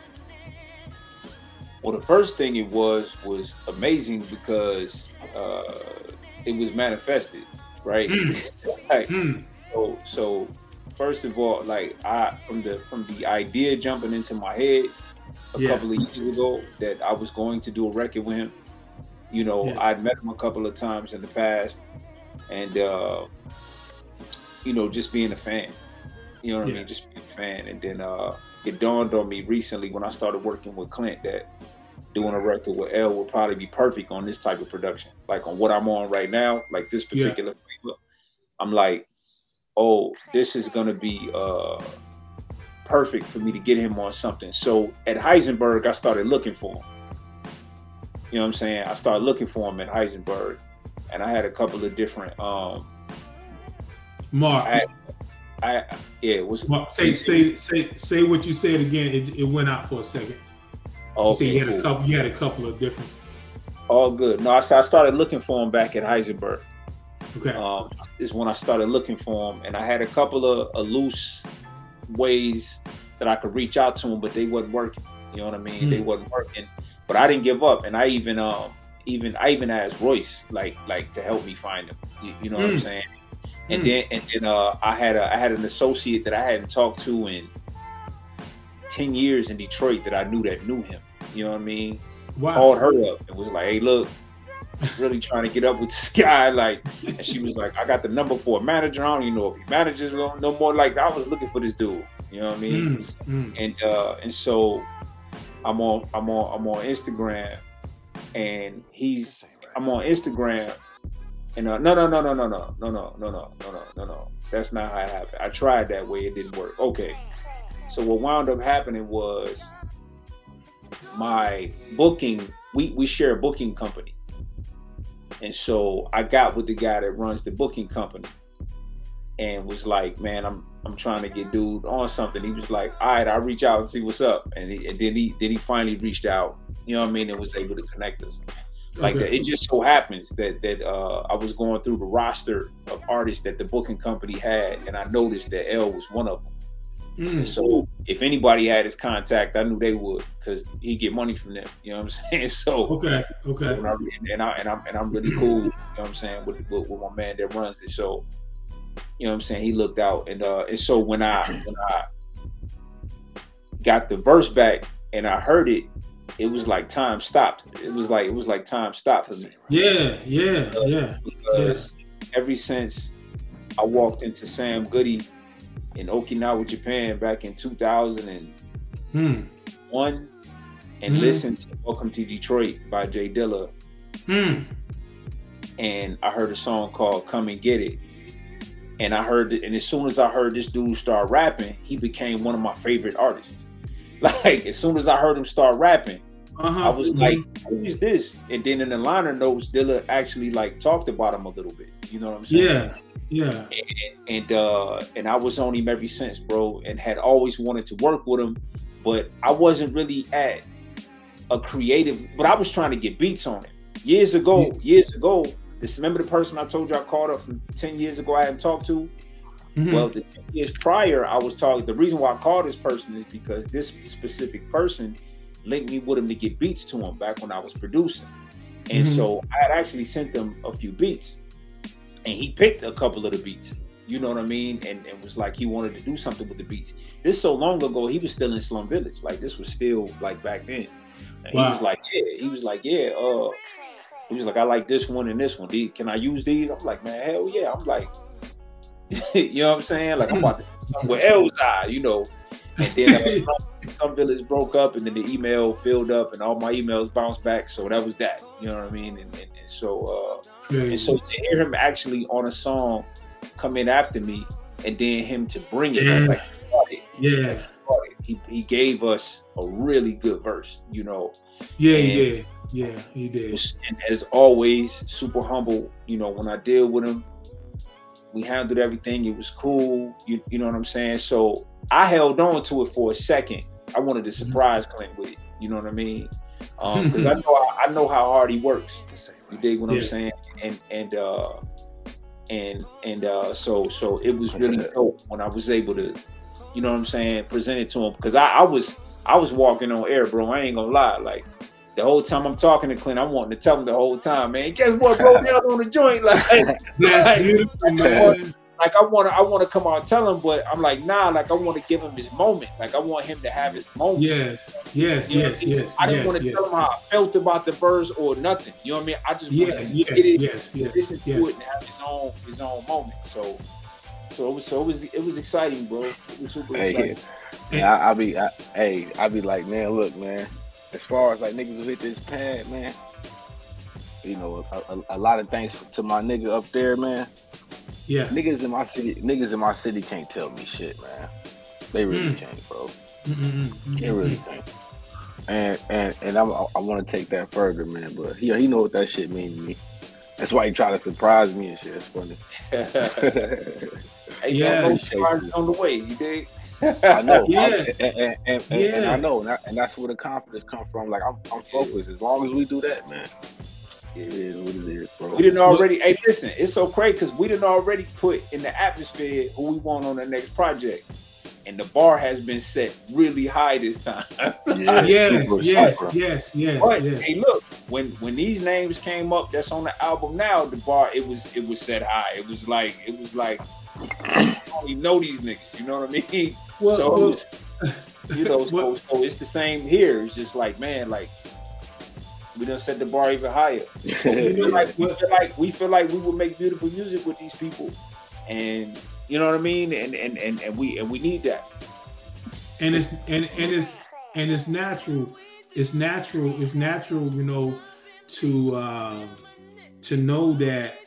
Well, the first thing it was was amazing because uh, it was manifested, right? Like, Hmm. so, so first of all, like I from the from the idea jumping into my head a Yeah. couple of years ago that I was going to do a record with him. You know, Yeah. I'd met him a couple of times in the past, and uh, you know, just being a fan. You know what I mean? Just being a fan, and then uh, it dawned on me recently when I started working with Clint that doing a record with L would probably be perfect on this type of production, like on what I'm on right now, like this Yeah. particular. flavor. I'm like, oh, this is gonna be uh perfect for me to get him on something. So at Heisenberg, I started looking for him. You know what I'm saying? I started looking for him at Heisenberg, and I had a couple of different. um Mark, I, I yeah, was Mark, say say say say what you said again. It, it went out for a second. You said okay, you had a couple. You had a couple of different. all good. No, I, I started looking for him back at Heisenberg. Okay. um, is when I started looking for him, and I had a couple of loose ways that I could reach out to him, but they wasn't working. You know what I mean? They Hmm. wasn't working, but I didn't give up, and I even um even I even asked Royce like like to help me find him. You, you know what I'm Hmm. saying? And Hmm. then and then uh, I had a I had an associate that I hadn't talked to in ten years in Detroit that I knew that knew him. You know what I mean? wow. called her up and was like, "Hey, look, really trying to get up with this guy." Like, and she was like, "I got the number for a manager. I don't even know if he manages no no more." Like, I was looking for this dude. You know what I mean? Mm, mm. And uh, and so I'm on I'm on I'm on Instagram, and he's I'm on Instagram. And uh, no, no, no, no, no, no, no, no, no, no, no, no, no, no. That's not how it happened. I tried that way. It didn't work. Okay. So what wound up happening was my booking. We we share a booking company, and so I got with the guy that runs the booking company, and was like, "Man, I'm I'm trying to get dude on something." He was like, "All right, I'll reach out and see what's up." And, he, and then he then he finally reached out. You know what I mean? And was able to connect us like Okay. that. It just so happens that that uh, I was going through the roster of artists that the booking company had, and I noticed that L was one of them. Mm. So if anybody had his contact, I knew they would because he get money from them. You know what I'm saying? So Okay. Okay. I, and I and I'm and I'm really cool. You know what I'm saying with, with, with my man that runs it. So you know what I'm saying he looked out and uh and so when I when I got the verse back and I heard it, it was like time stopped. It was like it was like time stopped for me Yeah. Yeah. Yeah. because ever since I walked into Sam Goody in Okinawa, Japan back in 2001 Hmm. and Mhm. listened to Welcome to Detroit by Jay Dilla Hmm. and I heard a song called Come and Get It. And I heard it, and as soon as I heard this dude start rapping, he became one of my favorite artists. Like as soon as I heard him start rapping, Uh-huh. I was like, "Who is this?" And then in the liner notes, Dilla actually like talked about him a little bit. You know what I'm saying? Yeah. Yeah. and and, uh, and I was on him ever since, bro, and had always wanted to work with him, but I wasn't really at a creative. But I was trying to get beats on it years ago. Years ago, this remember the person I told you I called up from ten years ago. I hadn't talked to. Mhm. Well, the 10 years prior, I was talking. The reason why I called this person is because this specific person linked me with him to get beats to him back when I was producing. And Mhm. so I had actually sent him a few beats, and he picked a couple of the beats. You know what I mean? And, and was like he wanted to do something with the beats. This so long ago, he was still in Slum Village. Like this was still like back then. And Wow. he was like, yeah, he was like, yeah, uh, he was like, I like this one and this one. These- Can I use these? I'm like, man, hell yeah. I'm like, you know what I'm saying? Like I'm about to with Elzhi, you know. And then uh, Slum Village broke up, and then the email filled up, and all my emails bounced back. So that was that. You know what I mean? And, and, and so, uh, and so to hear him actually on a song come in after me, and then him to bring it, Yeah. like, started, yeah. started. he he gave us a really good verse. You know, Yeah. He and- did. Yeah. He did. and as always, super humble. You know, when I deal with him, we handled everything. It was cool. You, you know what I'm saying? So I held on to it for a second. I wanted to surprise Clint with it. You know what I mean? Because I know I, know how hard he works. You dig what I'm saying? And and uh and and uh so so it was really dope when I was able to, you know what I'm saying, present it to him because I, I was I was walking on air, bro. I ain't gonna lie, like. The whole time I'm talking to Clint, I'm wanting to tell him the whole time, man. Guess what, bro? Down on the joint, like, That's like, beautiful, man. like I want to, I want to come out and tell him, but I'm like, nah, like I want to give him his moment. Like I want him to have his moment. Yes. Yes. You know Yes. I mean? Yes. I didn't yes, want to yes. tell him how I felt about the verse or nothing. You know what I mean? I just Yeah. wanted to Yes. get it, Yes. Yes. listen to yes. it, and have his own his own moment. So, so it was so it was it was exciting, bro. It was super Hey, exciting. And I, I be, I, hey, I be like, man, look, man. As far as like niggas who hit this pad, man. You know, a, a, a lot of thanks to my nigga up there, man. Yeah. Niggas in my city, niggas in my city can't tell me shit, man. They really Mm. can't, bro. Mm-mm-mm. They really can't. And and and I'm, I, want to take that further, man. But he he know what that shit mean to me. That's why he try to surprise me and shit. It's funny. hey, Yeah. yeah, no surprises on the way. You dig? I know. Yeah. I, and, and, and, and, and I know, and, I, and that's where the confidence comes from. Like I'm, I'm focused. As long as we do that, man, it is what it is, bro. We didn't already. Hey, listen, it's so crazy because we didn't already put in the atmosphere who we want on the next project, and the bar has been set really high this time. Yeah, Yes. super, Yes. super. Yes. Yes. But Yes. hey, look, when when these names came up, that's on the album now. The bar it was it was set high. It was like it was like I don't even know these niggas. You know what I mean? Well, so well, was, you know, so, well- so it's the same here. It's just like man, like we done set the bar even higher. We feel like we feel like we feel like we would make beautiful music with these people, and you know what I mean. And and and, and we and we need that. and it's and and it's and it's natural it's natural it's natural you know to uh to know that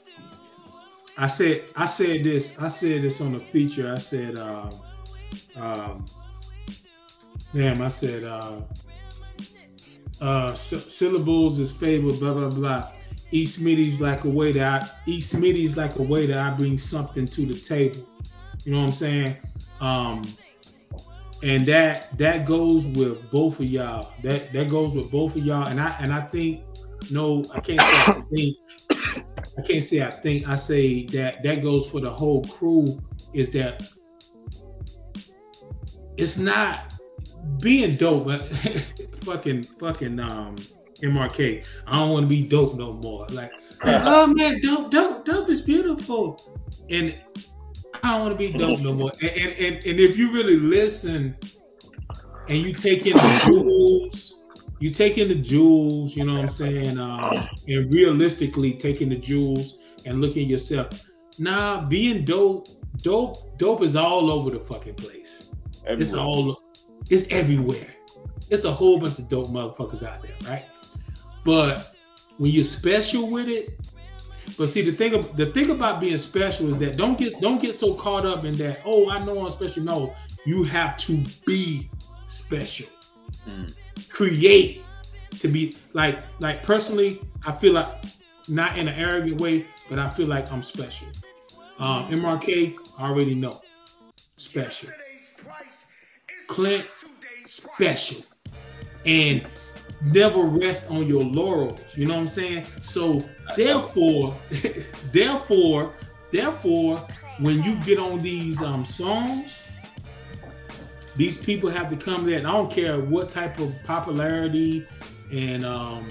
i said i said this i said this on the feature i said um um Damn, I said uh uh syllables is favored, blah blah blah. E Smitty's like a way that I E Smitty's like a way that I bring something to the table. You know what I'm saying? Um and that that goes with both of y'all. That that goes with both of y'all. And I and I think no, I can't say I think I can't say I think I say that that goes for the whole crew is that it's not being dope, but fucking fucking um MRK. I don't want to be dope no more. Like, oh man, dope, dope, dope is beautiful. And I don't want to be dope no more. And, and, and, and if you really listen and you take in the jewels, you take in the jewels, you know what I'm saying? Um, and realistically taking the jewels and looking at yourself. Nah, being dope, dope, dope is all over the fucking place. It's Everywhere. all it's everywhere. It's a whole bunch of dope motherfuckers out there, right? But when you're special with it, but see the thing the thing about being special is that don't get don't get so caught up in that, oh, I know I'm special. No, you have to be special. Mm. Create to be like like personally, I feel like not in an arrogant way, but I feel like I'm special. Um, MRK, I already know. Special. Clint, special. And never rest on your laurels. You know what I'm saying? So therefore, therefore, therefore, when you get on these um songs, these people have to come there. And I don't care what type of popularity and um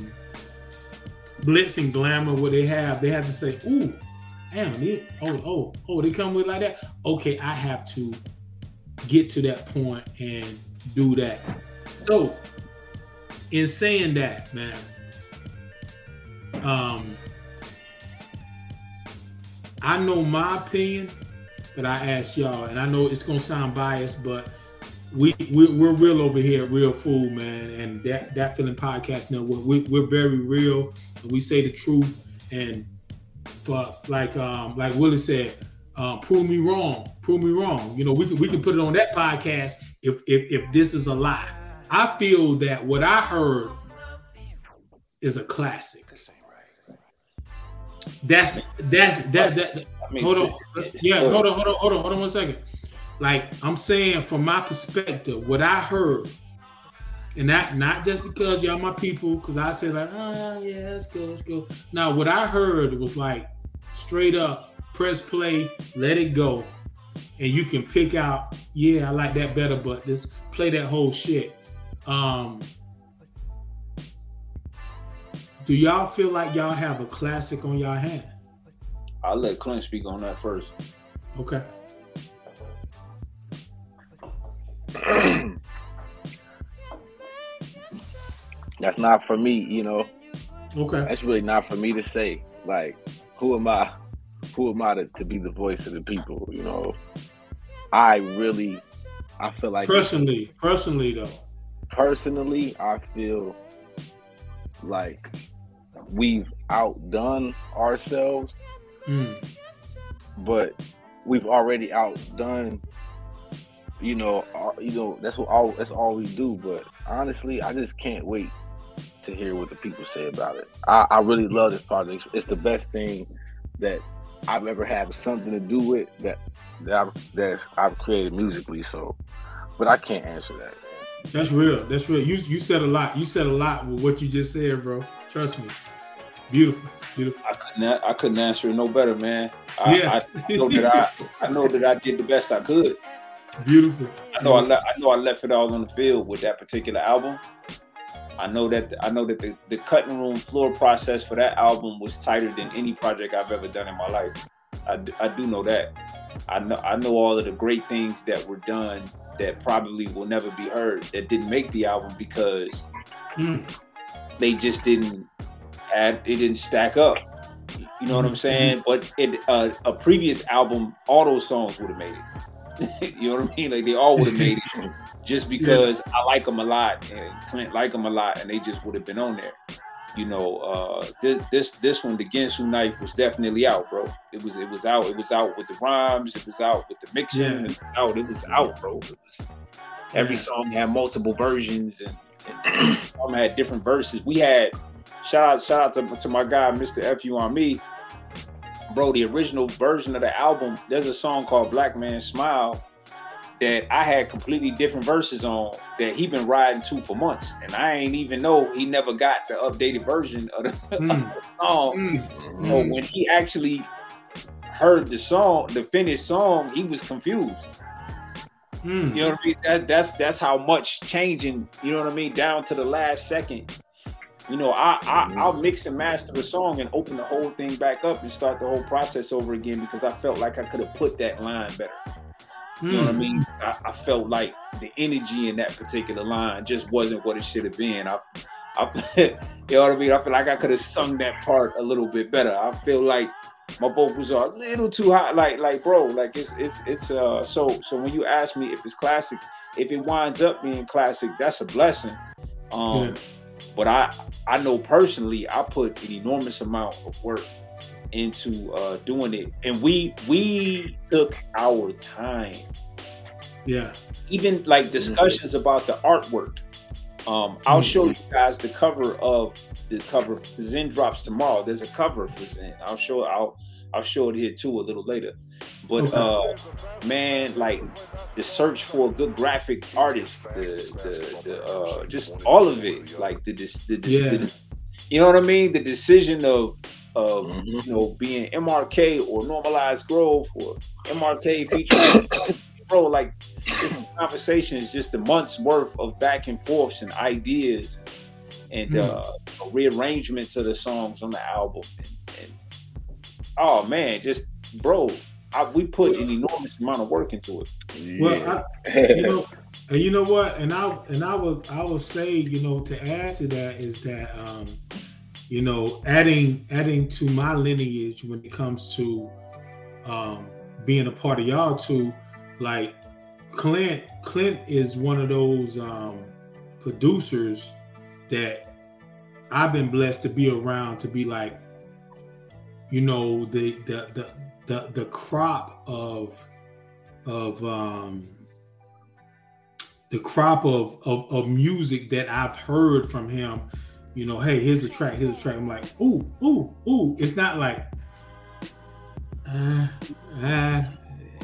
blitz and glamour what they have, they have to say, ooh, damn, they, oh, oh, oh, they come with like that. Okay, I have to get to that point and do that. So, in saying that, man, um, I know my opinion, but I asked y'all, and I know it's gonna sound biased, but we we're, we're real over here, real food, man, and that Dat Feeling podcast network. We, we're very real, and we say the truth, and for like um like Willie said, um, prove me wrong, prove me wrong. You know, we can we can put it on that podcast if if if this is a lie. I feel that what I heard is a classic. That's that's that's that. Hold on, yeah, hold on, hold on, hold on, hold on one second. Like I'm saying, from my perspective, what I heard, and that not just because y'all my people, because I said like, oh yeah, let's go, let's go. Now, what I heard was like straight up, press play, let it go, and you can pick out, yeah, I like that better, but just play that whole shit. Um, do y'all feel like y'all have a classic on y'all hand? I'll let Clint speak on that first. Okay. That's not for me, you know. Okay. That's really not for me to say. Like, who am I? Who am I to, to be the voice of the people? You know, I really, I feel like Personally, personally though. personally, I feel like we've outdone ourselves, Mm. but we've already outdone. You know, our, you know that's what all that's all we do. But honestly, I just can't wait to hear what the people say about it. I, I really love this project. It's the best thing that I've ever had something to do with that that I've, that I've created musically. So, but I can't answer that. Man. That's real. That's real. You you said a lot. You said a lot with what you just said, bro. Trust me. Beautiful. Beautiful. I couldn't. a- I couldn't answer it no better, man. I, yeah. I know that I. I know that I did the best I could. Beautiful. I know I, le- I know I left it all on the field with that particular album. I know that I know that the, the cutting room floor process for that album was tighter than any project I've ever done in my life. I, I do know that. I know I know all of the great things that were done that probably will never be heard that didn't make the album because Mm. they just didn't add it didn't stack up. You know what I'm saying? But it, uh, a previous album, all those songs would have made it. you know what I mean? Like they all would have made it just because I like them a lot and Clint like them a lot, and they just would have been on there. You know, uh, this this this one, the Ginsu knife, was definitely out, bro. It was it was out. It was out with the rhymes. It was out with the mixing. Yeah. It was out. It was out, bro. Was every Yeah. song had multiple versions and, and some had different verses. We had shout out shout out to, to my guy Mr. Fu on me, bro. The original version of the album, there's a song called Black Man Smile that I had completely different verses on that he been riding to for months, and I ain't even know he never got the updated version of the, Mm. of the song. Mm. You know, when he actually heard the song, the finished song, he was confused. Mm. You know what I mean? That that's that's how much changing. You know what I mean? Down to the last second. You know, I, I I'll mix and master a song and open the whole thing back up and start the whole process over again because I felt like I could have put that line better. You know what I Mm. mean? I, I felt like the energy in that particular line just wasn't what it should have been. I, I you know what I mean? I feel like I could have sung that part a little bit better. I feel like my vocals are a little too high. Like, like, bro, like it's it's it's uh so so when you ask me if it's classic, if it winds up being classic, that's a blessing. Um Yeah. But I I know personally I put an enormous amount of work into uh doing it. And we we took our time Yeah. even like discussions about the artwork. Um, I'll show you guys the cover of the cover. Zen drops tomorrow. There's a cover for Zen. I'll show. I'll I'll show it here too a little later. But Okay. uh, man, like the search for a good graphic artist, the the, the uh, just all of it, like the dis- the, dis- Yeah. the you know what I mean? The decision of of Mhm. you know being MRK or Normalized Growth or MRK featuring bro, like this conversation is just a month's worth of back and forths and ideas and Hmm. uh, rearrangements of the songs on the album. And, and oh man, just bro, I, we put an enormous amount of work into it. Well, I, you know, and you know what? And I and I will I will say, you know, to add to that is that um, you know, adding adding to my lineage when it comes to um being a part of y'all too, like Clint, Clint is one of those um producers that I've been blessed to be around to be like, you know, the the the the, the crop of of um the crop of, of of music that I've heard from him, you know, hey, here's a track, here's a track. I'm like, ooh, ooh, ooh. It's not like, uh, uh,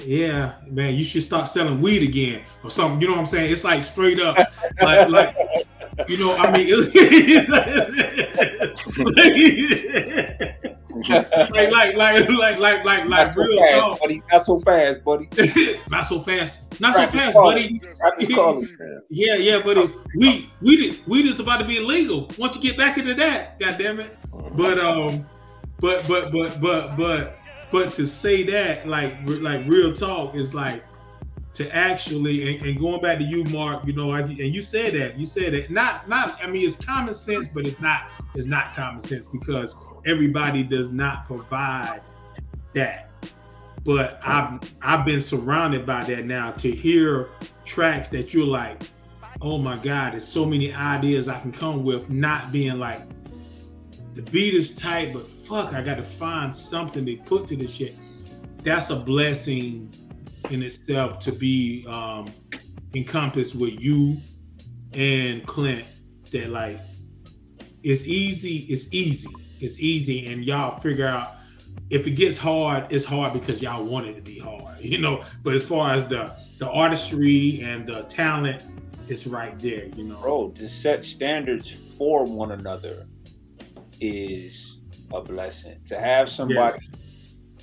yeah, man, you should start selling weed again or something. You know what I'm saying? It's like straight up, like, like, you know, I mean, like, like, like, like, like, like, like, so real fast, talk. buddy. Not so fast, buddy. not so fast, not so fast, buddy. Yeah, yeah, buddy. we we did we just about to be illegal. Once you get back into that, god damn it. But um, but but but but but but to say that like like real talk is like to actually and, and going back to you, Mark. You know, I, and you said that you said that not not. I mean, it's common sense, but it's not it's not common sense because everybody does not provide that. But I've I've been surrounded by that now to hear tracks that you're like, oh my God, there's so many ideas I can come with, not being like the beat is tight, but fuck, I gotta find something to put to this shit. That's a blessing in itself to be um encompassed with you and Clint that like it's easy, it's easy, it's easy, and y'all figure out if it gets hard, it's hard because y'all want it to be hard, you know. But as far as the the artistry and the talent, it's right there, you know. Bro, to set standards for one another is a blessing. To have somebody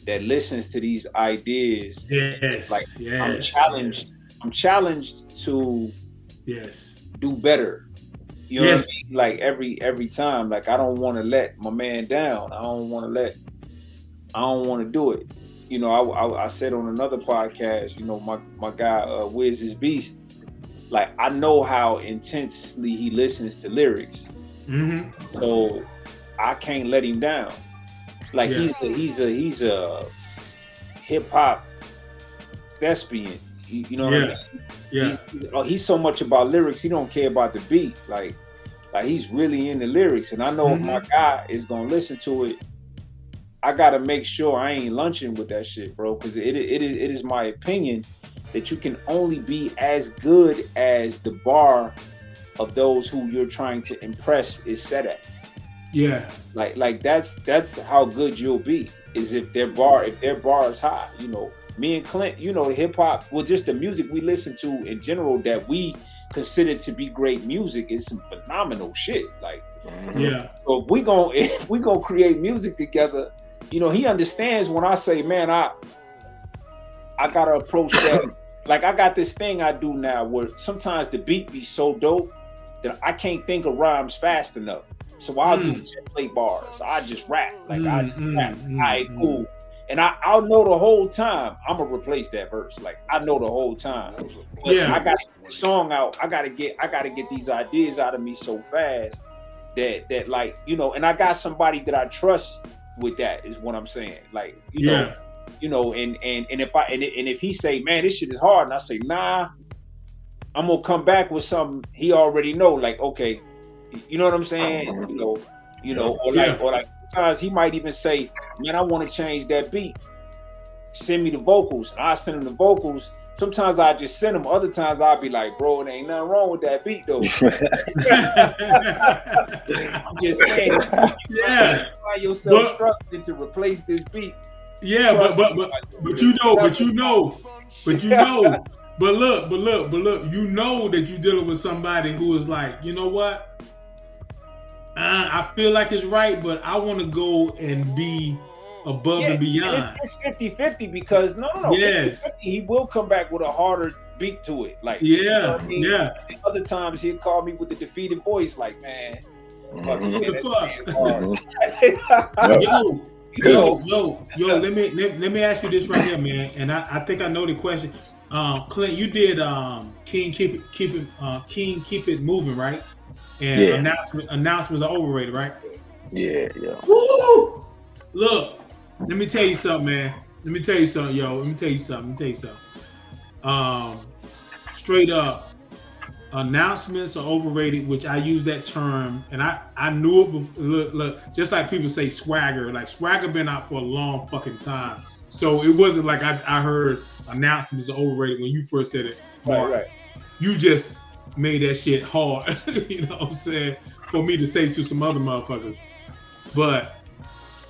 that listens to these ideas, Yes. Like, yes. I'm challenged. I'm challenged to Yes. do better. You know Yes. what I mean? Like every every time. Like I don't want to let my man down. I don't want to let. I don't want to do it. You know, I, I, I said on another podcast. You know, my my guy uh, Wiz is Beast. Like I know how intensely he listens to lyrics, Mm-hmm. so I can't let him down. Like Yeah. he's a he's a he's a hip hop thespian. You, you know what I Yeah. mean? Yeah. He's, oh, he's so much about lyrics. He don't care about the beat. Like, like he's really in the lyrics. And I know if my guy is gonna listen to it, I gotta make sure I ain't lunching with that shit, bro. Because it, it, it, is, it is my opinion that you can only be as good as the bar of those who you're trying to impress is set at. Yeah. Like like that's that's how good you'll be is if their bar if their bar is high. You know, me and Clint, you know, the hip hop, well, just the music we listen to in general that we consider to be great music is some phenomenal shit. Like Yeah. so if we going if we gonna create music together, you know, he understands when I say, man, I I gotta approach that. like I got this thing I do now where sometimes the beat be so dope that I can't think of rhymes fast enough. So I'll do Mm. template bars. I just rap. Like I Mm, just mm, rap. mm, All right, mm. cool. And I, I'll know the whole time I'm gonna replace that verse. Like I know the whole time. But Yeah. I got the song out. I gotta get I gotta get these ideas out of me so fast that that like you know, and I got somebody that I trust with that is what I'm saying. Like you know, Yeah. you know, and and and if I and, and if he say, man, this shit is hard, and I say, nah, I'm gonna come back with something he already know. Like okay, you know what I'm saying? You know, you know, or like Yeah. or like sometimes he might even say, man, I want to change that beat. Send me the vocals. I send him the vocals. Sometimes I just send them. Other times I'll be like, bro, there ain't nothing wrong with that beat though. I'm just saying, yeah. find yourself But- struggling to replace this beat. Yeah, but but but but you know, but you know, but you know, but look, but look, but look, you know that you're dealing with somebody who is like, you know what? Uh, I feel like it's right, but I want to go and be above and beyond. It's, it's 50 50 because no, no, no. Yes. 50-50, he will come back with a harder beat to it. Like, you know Yeah, I mean? yeah. And Other times he'll call me with the defeated voice, like, man, fuck Mhm. man, the that shit is hard. Yo, yo, yo, yo, let me let, let me ask you this right here, man. And I, I think I know the question. Um, Clint, you did um King keep it keep it uh King keep it moving, right? And Yeah. announcement announcements are overrated, right? Yeah, yeah. Woo! Look, let me tell you something, man. Let me tell you something, yo. Let me tell you something. Let me tell you something. Um, straight up, announcements are overrated, which I use that term, and I I knew it. Before, look, look, just like people say swagger, like swagger been out for a long fucking time. So it wasn't like I, I heard announcements are overrated when you first said it. Right, right. You just made that shit hard. you know what I'm saying? For me to say to some other motherfuckers. But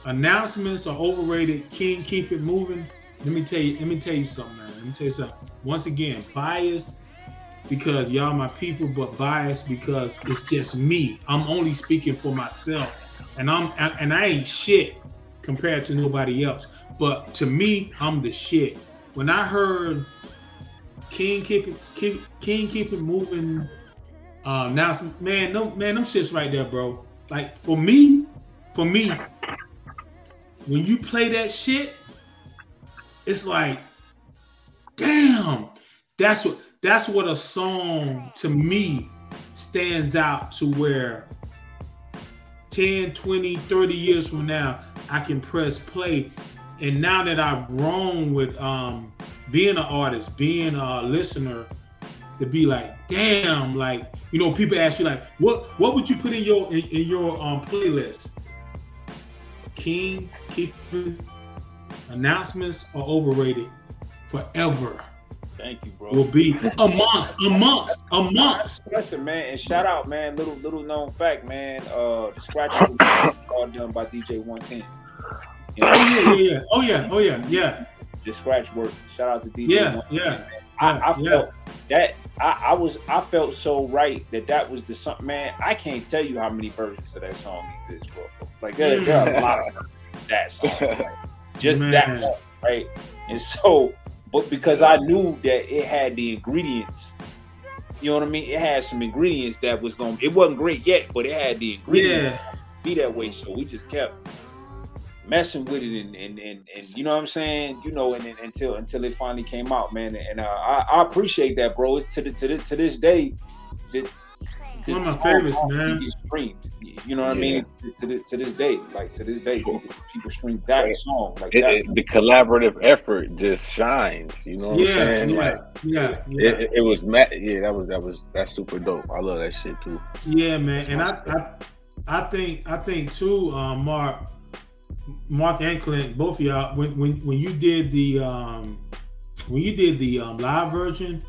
announcements are overrated. King, keep it moving. Let me tell you, let me tell you something, man. Let me tell you something. Once again, bias because y'all my people, but bias because it's just me. I'm only speaking for myself. And I'm and I ain't shit compared to nobody else. But to me, I'm the shit. When I heard King keep it keep King keep it moving uh announcement, man, no man, them shits right there, bro. Like for me, for me, when you play that shit, it's like, damn, that's what that's what a song to me stands out to where 10, 20, 30 years from now, I can press play. And now that I've grown with um being an artist, being a listener, to be like, damn, like, you know, people ask you like, what what would you put in your in, in your um playlist? King, keep announcements are overrated forever. Thank you, bro. Will be amongst amongst amongst. Listen, man, and shout out, man. Little little known fact, man. Uh, the scratches all done by DJ 110. You know, Oh yeah, yeah, yeah. Oh yeah, oh yeah, yeah, the scratch work. Shout out to DJ. yeah, 110. yeah. I, I yeah. felt that I, I was I felt so right that that was the song. Man, I can't tell you how many versions of that song exist, bro. Like there, there are a lot of that song. like, just Man. that one, right? And so, but because I knew that it had the ingredients, you know what I mean? It had some ingredients that was going. to It wasn't great yet, but it had the ingredients Yeah, to be that way. So we just kept messing with it and and and, and you know what I'm saying, you know, and, and until until it finally came out, man. And uh, I, I appreciate that, bro. It's to the, to the, to this day, the, the One of my favorites, song man. Get streamed. You know what I mean? To, the, to this day, like to this day, people, people stream that Right. song like It, that. it- the collaborative effort just shines. You know what I'm yeah, saying? yeah, Like yeah, yeah. it, it, it was ma- yeah, that was that was that's super dope. I love that shit too. Yeah, man, and I, I, I think, I think too, um, Mark, Mark and Clint, both of y'all, when when when you did the um, when you did the um, live version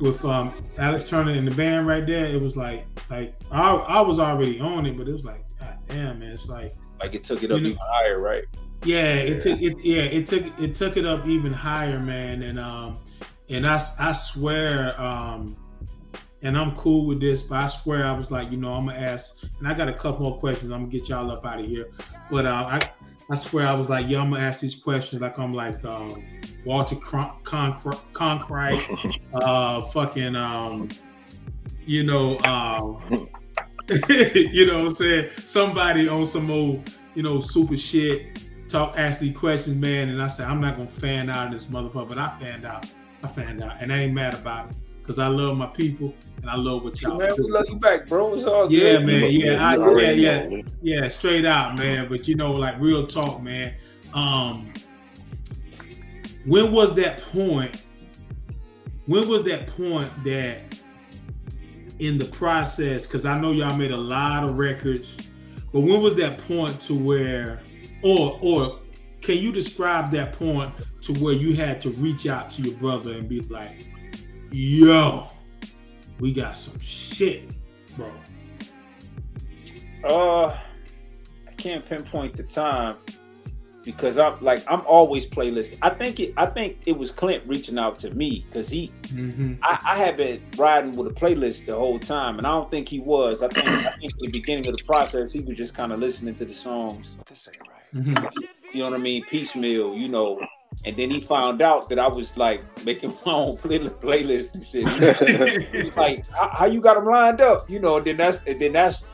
with um, Alex Turner and the band right there, it was like like I, I was already on it, but it was like, God damn, man, it's like Like it took it up know- even higher, right? yeah, it took it. Yeah, it took it took it up even higher, man. And um, and I I swear, um, and I'm cool with this, but I swear I was like, you know, I'm gonna ask, and I got a couple more questions. I'm gonna get y'all up out of here, but uh, I I swear I was like, yo, I'm gonna ask these questions like I'm like um, Walter Cron- Concr- Concrete, uh, fucking um, you know, um, you know what I'm saying? Somebody on some old, you know, super shit, talk, ask these questions, man. And I said, I'm not gonna fan out of this motherfucker, but I fanned out. I fanned out. And I ain't mad about it. Cause I love my people and I love what y'all Man, we love you back, bro. It's all Yeah, good. man. Yeah, I, You yeah, yeah, yeah, straight out, man. But you know, like real talk, man. Um, when was that point? When was that point that in the process? Because I know y'all made a lot of records, but when was that point to where, or or can you describe that point to where you had to reach out to your brother and be like, "Yo, we got some shit, bro." Uh, I can't pinpoint the time because I'm like I'm always playlisting. I think it. I think it was Clint reaching out to me because he. Mm-hmm. I, I had been riding with a playlist the whole time, and I don't think he was. I think I think the beginning of the process, he was just kind of listening to the songs. Mm-hmm. You know what I mean? Piecemeal, you know. And then he found out that I was like making my own play- playlist and shit. He's like, how, you got them lined up? You know, and then that's and then that's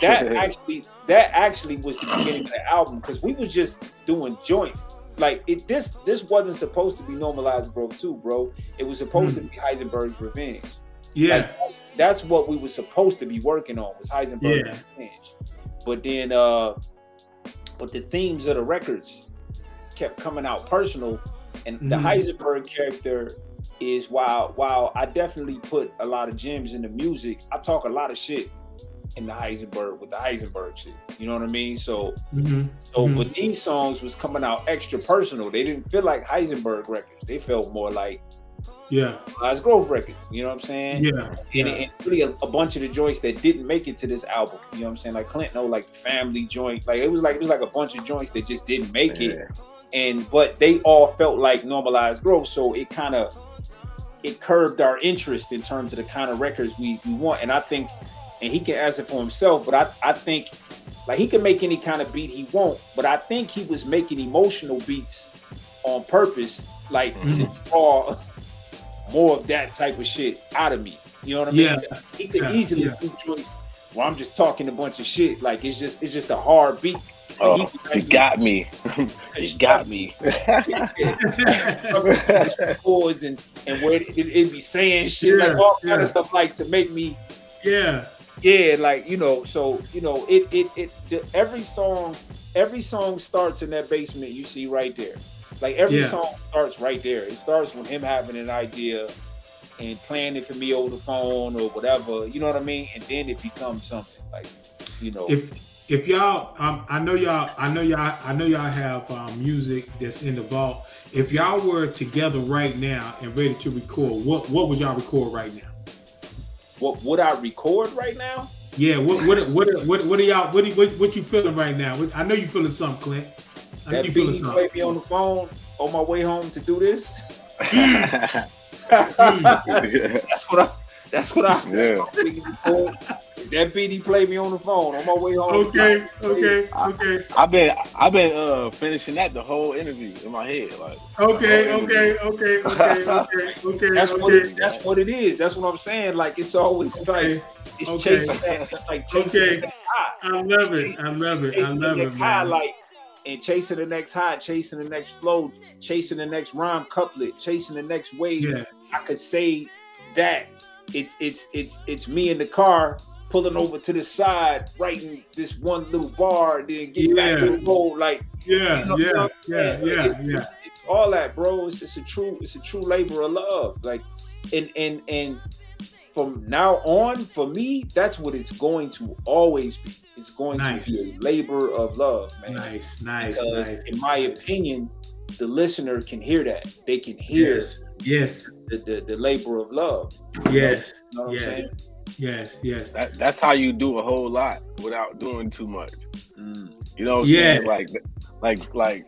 that actually that actually was the beginning of the album because we was just doing joints. Like it this this wasn't supposed to be normalized, bro. Too, bro. It was supposed to be Heisenberg's Revenge. Yeah. Like, that's, that's what we were supposed to be working on was Heisenberg's Yeah. Revenge. But then, uh, but the themes of the records kept coming out personal, and the Mhm. Heisenberg character is while while I definitely put a lot of gems in the music, I talk a lot of shit in the Heisenberg with the Heisenberg shit. You know what I mean? So Mm-hmm. so Mhm. but these songs was coming out extra personal. They didn't feel like Heisenberg records. They felt more like Yeah. Lies Grove records. You know what I'm saying? Yeah. and, Yeah. and really a, a bunch of the joints that didn't make it to this album. You know what I'm saying? Like Clint, no, like the family joint. Like it was like it was like a bunch of joints that just didn't make it. And but they all felt like normalized growth. So it kind of it curbed our interest in terms of the kind of records we, we want. And I think and he can answer for himself, but I, I think like he can make any kind of beat he want, but I think he was making emotional beats on purpose, like Mhm. to draw more of that type of shit out of me. You know what I mean? Yeah. He could Yeah, easily yeah. do joints where I'm just talking a bunch of shit. Like it's just it's just a hard beat. Like, Oh, he he could actually- got me. he got me. chords and and where it, it, be saying shit like Yeah, all kind of stuff like to make me yeah. yeah like you know so you know it it it the, every song every song starts in that basement you see right there like every Yeah. song starts right there it starts with him having an idea and playing it for me over the phone or whatever you know what i mean and then it becomes something like you know If if y'all, um, I know y'all, I know y'all, I know y'all have um, music that's in the vault. If y'all were together right now and ready to record, what what would y'all record right now? what would i record right now Yeah. What what what what, what are y'all? What, what what you feeling right now? I know you feeling something, Clint. I know that you beat feeling he something. played me on the phone on my way home to do this Mm. That's what I. That's what I. Yeah. Is that beat he played me on the phone on my way home? Okay. Okay. Okay. I've been I've been uh finishing that the whole interview in my head. Like Okay. Okay. Okay. Okay. Okay. Okay. That's okay. what it. That's what it is. That's what I'm saying. Like it's always like Okay. it's Okay. chasing that. It's like chasing Okay. the next high. I love it. I love it. I Chasing the love next it, high, man. like and chasing the next high, chasing the next flow, chasing the next rhyme couplet, chasing the next wave. Yeah. I could say that it's it's it's it's me in the car pulling over to the side, writing this one little bar, then get back Yeah. to the. Like Yeah. you know, Yeah. know Yeah. Yeah. It's, Yeah. it's- it's all that, bro. It's, it's a true, it's a true labor of love. Like, and and and from now on, for me, that's what it's going to always be. It's going Nice. to be a labor of love, man. Nice, nice, Because nice. in my opinion, the listener can hear that. They can hear Yes, yes, the, the, the labor of love. yes, You know what Yeah. I'm saying? Yes, yes. That, that's how you do a whole lot without doing too much. Mm. You know what I'm saying? Like, like, like,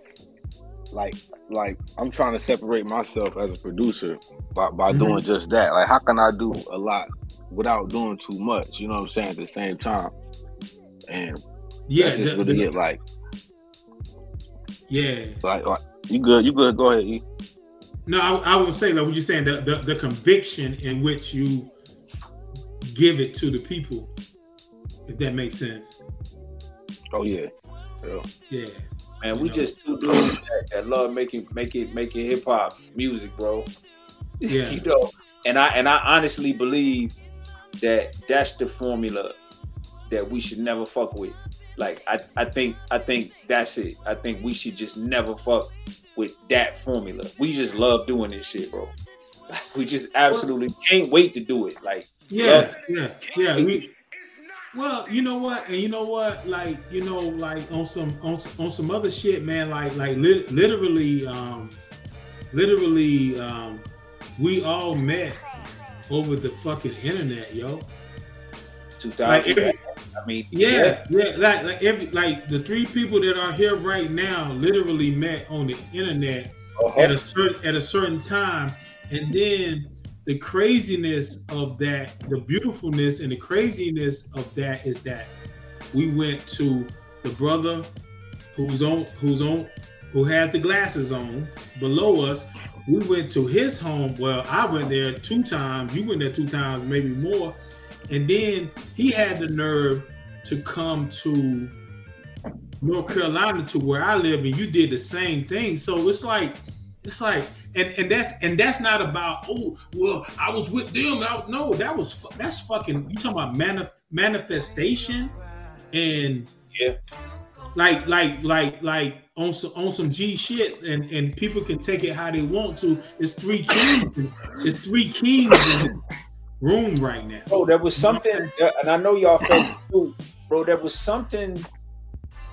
like, like, I'm trying to separate myself as a producer by, by Mhm. doing just that. Like, how can I do a lot without doing too much? You know what I'm saying? At the same time, and Yeah, that's just the- really the- it. Like, yeah. like, like, you good? You good? Go ahead. E. No, I, I would say like what you're saying, the, the the conviction in which you give it to the people, if that makes sense. Oh yeah. yeah. Yeah. Man, we know. just two dudes that, that love making making making hip hop music, bro. Yeah. you know, and I and I honestly believe that that's the formula that we should never fuck with. Like I, I think I think that's it. I think we should just never fuck with that formula. We just love doing this shit, bro. We just absolutely can't wait to do it. Like Yeah, yeah, yeah. We, well, you know what, and you know what, like you know, like on some on, some- on some other shit, man. Like like li- literally, um, literally, um, we all met over the fucking internet, yo. 2000. Like I mean, yeah, yeah, like like every like the three people that are here right now literally met on the internet Uh-huh. at a certain at a certain time, and then the craziness of that, the beautifulness and the craziness of that is that we went to the brother who's on who's on who has the glasses on below us. We went to his home. Well, I went there two times. You went there two times, maybe more. And then he had the nerve to come to North Carolina to where I live, and you did the same thing. So it's like, it's like, and and that and that's not about oh well I was with them. I, no, that was that's fucking. You talking about manif- manifestation and Yeah. like like like like on some on some G shit, and and people can take it how they want to. It's three kings. It's three kings in the room right now. Bro, there was something, and I know y'all felt it too, bro. There was something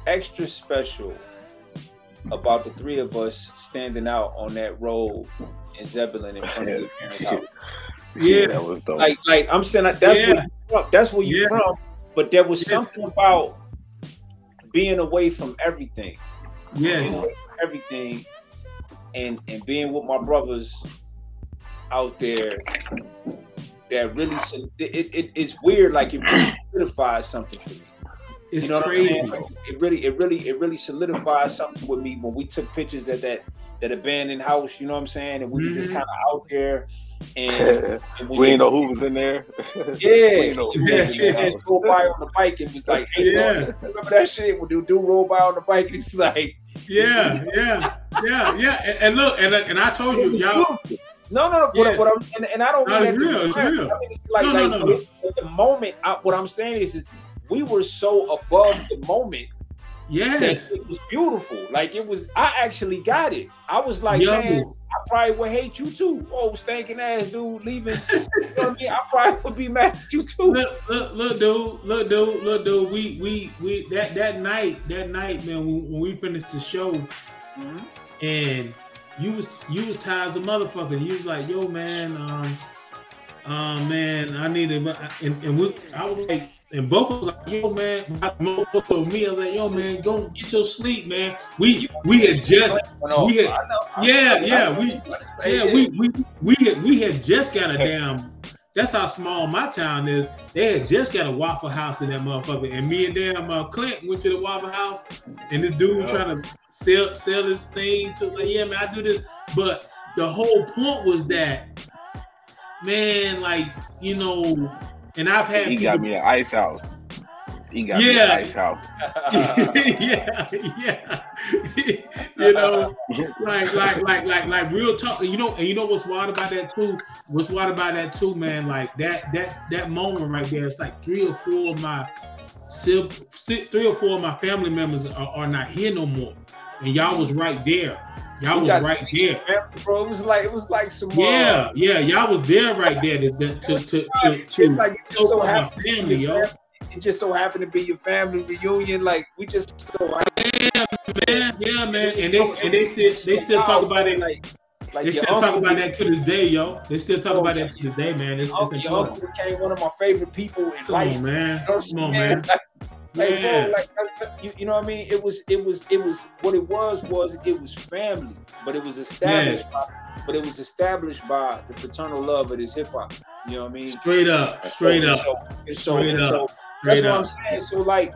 extra special about the three of us standing out on that road in Zebulon in front of your parents' house. Yeah. that was dope. Like, like I'm saying, that's Yeah. where you from. That's where you Yeah. from. But there was Yes. something about being away from everything, being Yes. from everything, and and being with my brothers out there. That really, it, it, it's weird. Like it really solidifies something for me. It's You know what I'm crazy. it really, it really, it really solidified something with me when we took pictures at that that abandoned house. You know what I'm saying? And we were just Mhm. kind of out there, and, and we didn't know who was in there. Yeah, We know. yeah, yeah. Just go by on the bike and was like, "Hey, Yeah. yeah. remember that shit when the dude roll by on the bike?" It's like, Yeah, yeah, yeah, yeah. And, and look, and, and I told you, y'all. No, no, no. What, Yeah. what I'm and, and I don't No, it's to real, be it's real. I mean, it's like, No, no, like no, no. At the moment, I, what I'm saying is, is we were so above the moment Yes, it was beautiful. Like it was, I actually got it. I was like, Yo. man, I probably would hate you too. Oh, stinking ass dude leaving. you know what I mean? I probably would be mad at you too. look, look, look, dude, look, dude, look, dude. We, we, we. That that night, that night, man. When, when we finished the show, Mhm. and you was you was tired as a motherfucker. You was like, yo, man, um, um, man, I need it. And, and we, I was like, and both of us like, yo, man. Both of me, I was like, yo, man, go get your sleep, man. We we had just we had- I know, I yeah, yeah, we- Yeah, we we we had, we had just got a damn. That's how small my town is. They had just got a Waffle House in that motherfucker, and me and damn uh, Clint went to the Waffle House, and this dude was trying to sell sell this thing to like, yeah, man, I do this. But the whole point was that, man, like you know, and I've had he people, got me an ice house. He got me an ice house. yeah, yeah, you know, like, like, like, like, like, real talk. You know, and you know what's wild about that too? What's wild about that too, man? Like that, that, that moment right there. It's like three or four of my sil- three or four of my family members are, are not here no more, and y'all was right there. Y'all was right there. family, bro. It was like it was like some. uh, Yeah, yeah, y'all was there right there to to to to, to, it's to like it just so so happened. to be family, your yo. family. It just so happened to be your family reunion. Like we just so Yeah, man, yeah, man, and they and they still they still talk about it. Like, like They still talk about that to this day, yo. They still talk Oh, about that to this day, man. It's, it's your uncle became one of my favorite people in Come life. on, man. You know Come on, man. Like, Yeah. bro, like that- that- you, you know what I mean? It was, it was, it was. What it was was it was family, but it was established. By, but it was established by the fraternal love of this hip hop. You know what I mean? Straight up, straight And up, So, and so, Straight up. so that's straight what I'm saying. So like,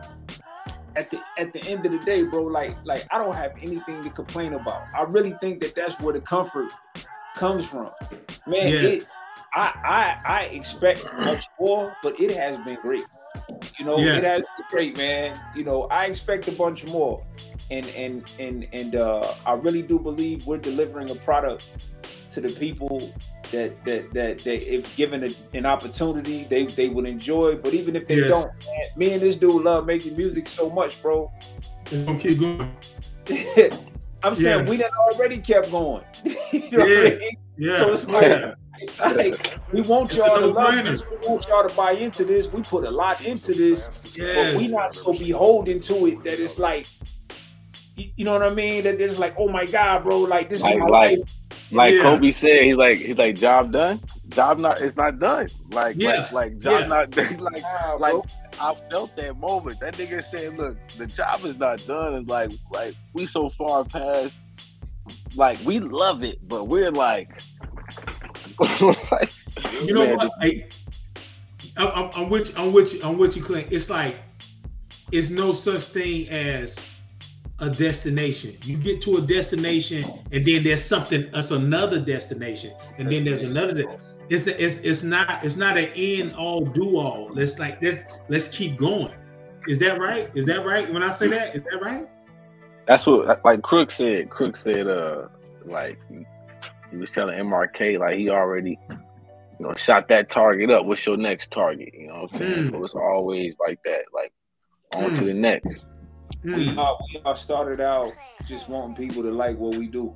at the at the end of the day, bro, like like I don't have anything to complain about. I really think that that's where the comfort comes from, man. Yeah. It, I I I expect much more, but it has been great. You know, Yeah. it has been great, man. You know, I expect a bunch more, and and and and uh, I really do believe we're delivering a product to the people that that that, that if given a, an opportunity, they they would enjoy. But even if they Yes. don't, man, me and this dude love making music so much, bro. It's gonna keep going. I'm saying Yeah. we done already kept going. you know what Yeah. I mean? Yeah. So it's like, it's like we want It's y'all to love no-brainer. this. We want y'all to buy into this. We put a lot into this, but we yeah. not so beholden to it that it's like, you, you know what I mean? That it's like, oh my god, bro, like this Like- is my like- life. Like Yeah. Kobe said, he's like he's like job done. Job not it's not done. Like Yeah. like, like job Yeah. not done. Like Nah, like bro. I felt that moment. That nigga said, "Look, the job is not done." And like like we so far past. Like we love it, but we're like, like You know man, what? Hey, I'm, I'm, I'm with you, I'm with you. I'm with you, Clint. It's like it's no such thing as a destination. You get to a destination, and then there's something. That's another destination, and then there's another. It's it's it's not it's not an end all do all. Let's like let's let's keep going. Is that right? Is that right? When I say that, is that right? That's what like Crook said. Crook said, uh, like he was telling MRK like he already, you know, shot that target up. What's your next target? You know what I'm saying? Mm. So it's always like that. Like on to Mm. the next. we, Hmm. uh, we all started out just wanting people to like what we do.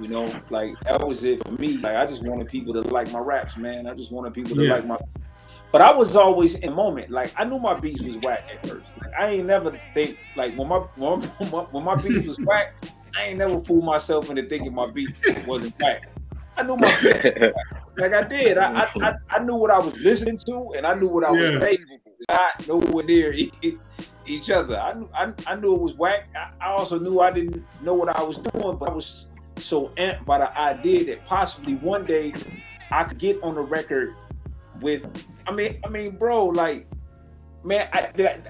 You know, like that was it for me. Like I just wanted people to like my raps, man. I just wanted people to Yeah. like my. But I was always in the moment. Like I knew my beats was whack at first. Like I ain't never think like when my when my, when my beats was whack, I ain't never fooled myself into thinking my beats wasn't whack. I knew my beats like I did. I, I, I, I knew what I was listening to, and I knew what I was Yeah. making. Not nowhere near each other. I knew I, I knew it was whack. I, I also knew I didn't know what I was doing, but I was so amped by the idea that possibly one day I could get on the record with. I mean, I mean, bro, like, man, I, did I,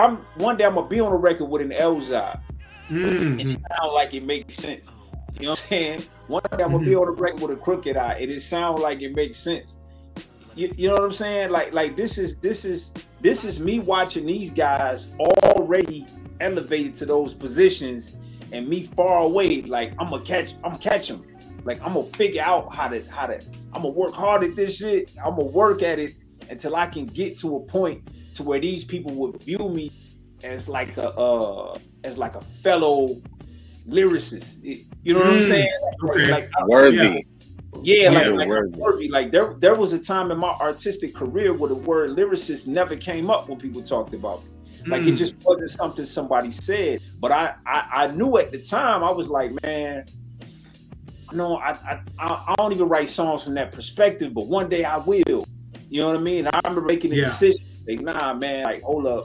I'm one day I'm gonna be on the record with an Elzhi and Mhm. it sound like it makes sense. You know what I'm saying? One day I'm gonna be on the record with a Crooked I, and it sound like it makes sense. You, you know what I'm saying? Like, like this is this is this is me watching these guys already elevated to those positions, and me far away. Like I'm gonna catch, I'm gonna catch them. Like I'm gonna figure out how to how to. I'm gonna work hard at this shit. I'm gonna work at it until I can get to a point to where these people would view me as like a uh as like a fellow lyricist. You know what I'm Mm, saying? okay. Like I- Worthy. yeah, like, Yeah, like worthy. worthy. Like there there was a time in my artistic career where the word lyricist never came up when people talked about me. Like it Mm. just wasn't something somebody said. But I, I I knew at the time I was like, man, no, I, I I I don't even write songs from that perspective. But one day I will. You know what I mean? I remember making a Yeah. decision. Like, nah, man, like hold up.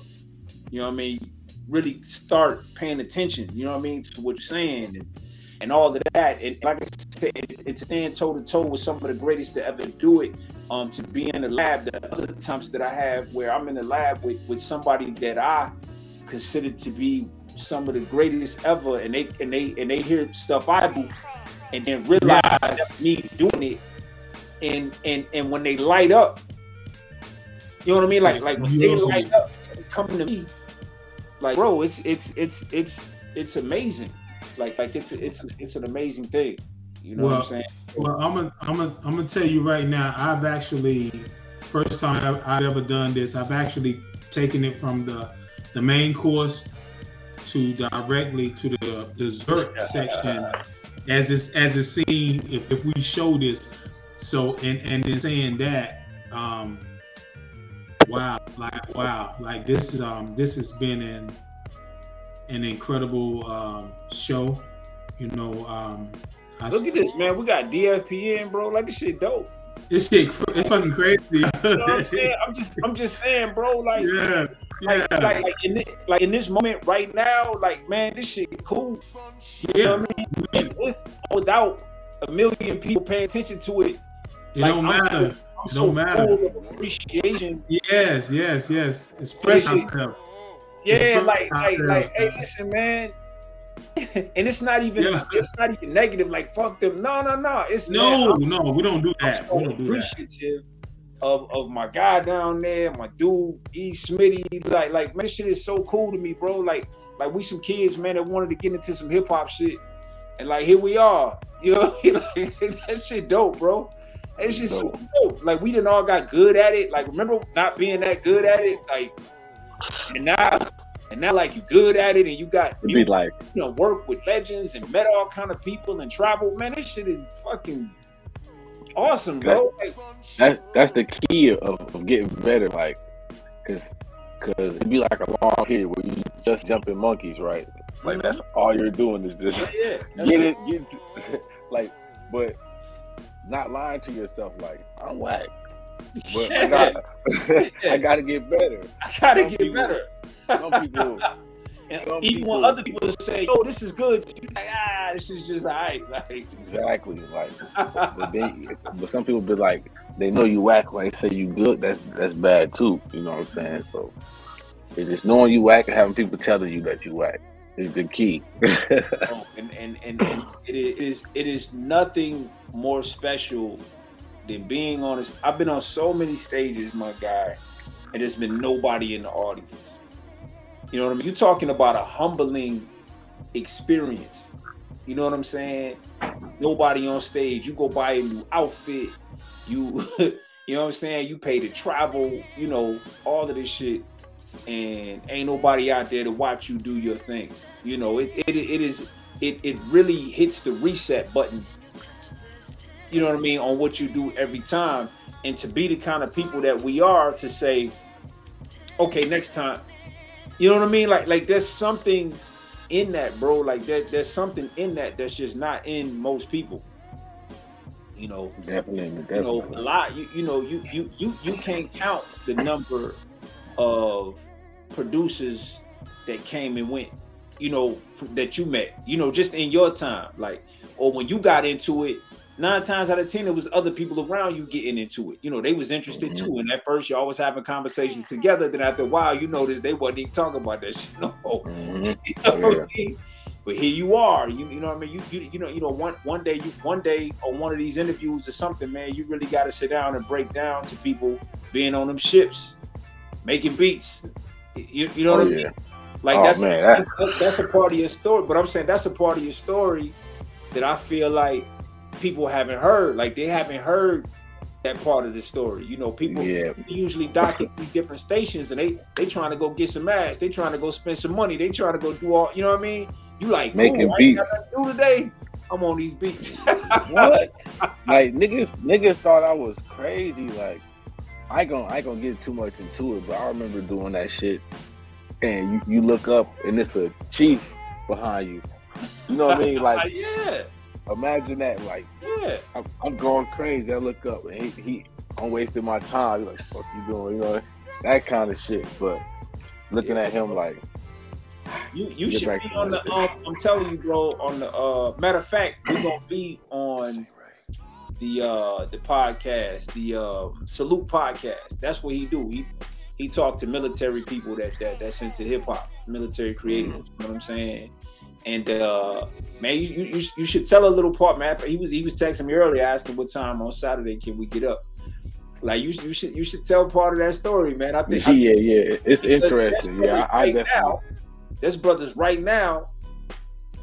You know what I mean? Really start paying attention. You know what I mean to what you're saying and, and all of that. And like I said, it, it's stand toe to toe with some of the greatest to ever do it. Um, to be in the lab, the other times that I have where I'm in the lab with with somebody that I consider to be some of the greatest ever, and they and they and they hear stuff I do, and then realize that's me doing it, and and and when they light up, you know what I mean? Like like when they light up, come to me, like bro, it's it's it's it's it's amazing. Like like it's it's it's an amazing thing. You know what I'm saying? Well, I'm gonna I'm gonna I'm gonna tell you right now. I've actually first time I've, I've ever done this. I've actually taken it from the the main course to directly to the dessert section as it's as it's seen if, if we show this. So and and in saying that, um wow, like wow, like this is um this has been an an incredible um show. You know, um I, Look at this, man. We got DFPN, bro. Like this shit dope. this shit it's fucking crazy. You know what I'm saying? I'm just, I'm just saying, bro. Like, yeah, yeah, like, like, like in this, like in this moment right now, like, man, this shit cool. You know yeah. what I mean? If this without a million people paying attention to it, It like, don't so- matter. It so don't matter. full of appreciation. Yes, yes, yes. Express ourselves. Yeah, Express like, like, ourselves, like, hey, listen, man. and it's not even, Yeah. it's not even negative. Like, fuck them. No, no, no. It's man, No, I'm no, we don't do I'm that. so We don't do that. appreciative of, of my guy down there, my dude E Smitty. Like, like man, shit is so cool to me, bro. Like, like we some kids, man, that wanted to get into some hip hop shit, and like here we are. You know, like that shit dope, bro. That just so dope. Like we didn't all got good at it. Like remember not being that good at it, like, and now. And now, like you good at it, and you got you, be like, you know, work with legends and met all kind of people and travel. Man, this shit is fucking awesome, bro. Like, that that's the key of, of getting better, like, cause, cause it'd be like a long period where you just jumping monkeys, right? Like mhm. that's all you're doing is just yeah, that's get it, get like, but not lying to yourself, like I'm whack, but I got, I gotta get better. I gotta some get people- better. Some people, And some even when people- other people say, "Oh, this is good," you're like, ah, this is just alright. Like, exactly, like, but they, but some people be like, they know you whack when they say you good. That's that's bad too. You know what I'm saying? So it's just knowing you whack and having people telling you that you whack is the key. oh, and and and, and it is it is nothing more special than being on this. I've been on so many stages, my guy, and there's been nobody in the audience. You know what I mean? You're talking about a humbling experience. You know what I'm saying? Nobody on stage. You go buy a new outfit. You, you know what I'm saying? You pay to travel. You know all of this shit, and ain't nobody out there to watch you do your thing. You know it. It, it is. It, it really hits the reset button. You know what I mean on what you do every time, and to be the kind of people that we are to say, okay, next time. You know what I mean? Like like there's something in that, bro. Like that there's something in that that's just not in most people. You know, definitely, you know, definitely. a lot. You you know, you you you you can't count the number of producers that came and went. You know, that you met. You know, just in your time, like, or when you got into it. Nine times out of ten, it was other people around you getting into it. You know, they was interested too. And at first, y'all was having conversations together. Then after a while, you notice they wasn't even talking about that shit no more. Mhm. You know what I mean? But here you are. You, you know what I mean? You, you you know you know one one day you one day on one of these interviews or something, man. You really got to sit down and break down to people being on them ships, making beats. You, you know Oh, what I mean? Like Oh, that's, man, that- that's that's a part of your story. But I'm saying that's a part of your story that I feel like people haven't heard. Like they haven't heard that part of the story. You know, people Yeah. usually dock at these different stations and they they trying to go get some ass. They trying to go spend some money. They trying to go do all. You know what I mean? You like Making cool, I beats. to do today. I'm on these beats. what? like niggas, niggas thought I was crazy. Like I gonna, I gonna get too much into it, but I remember doing that shit. And you, you look up and it's a chief behind you. You know what I mean? Like yeah, imagine that. Like yeah. I'm, I'm going crazy. I look up and he, he I'm wasting my time. He's like, fuck you doing? You know that kind of shit. But looking at him like, You you should be on the. Um, I'm telling you, bro. On the uh, matter of fact, we're gonna be on the uh the podcast, the um, Salute podcast. That's what he do. He he talked to military people that that that's into hip hop, military creators. You know what I'm saying? And uh man, you, you you should tell a little part, man. He was he was texting me earlier, asking what time on Saturday can we get up. Like you, you should you should tell part of that story, man. I yeah, think I yeah, yeah. It's interesting. Yeah, I, right definitely. now, there's brothers right now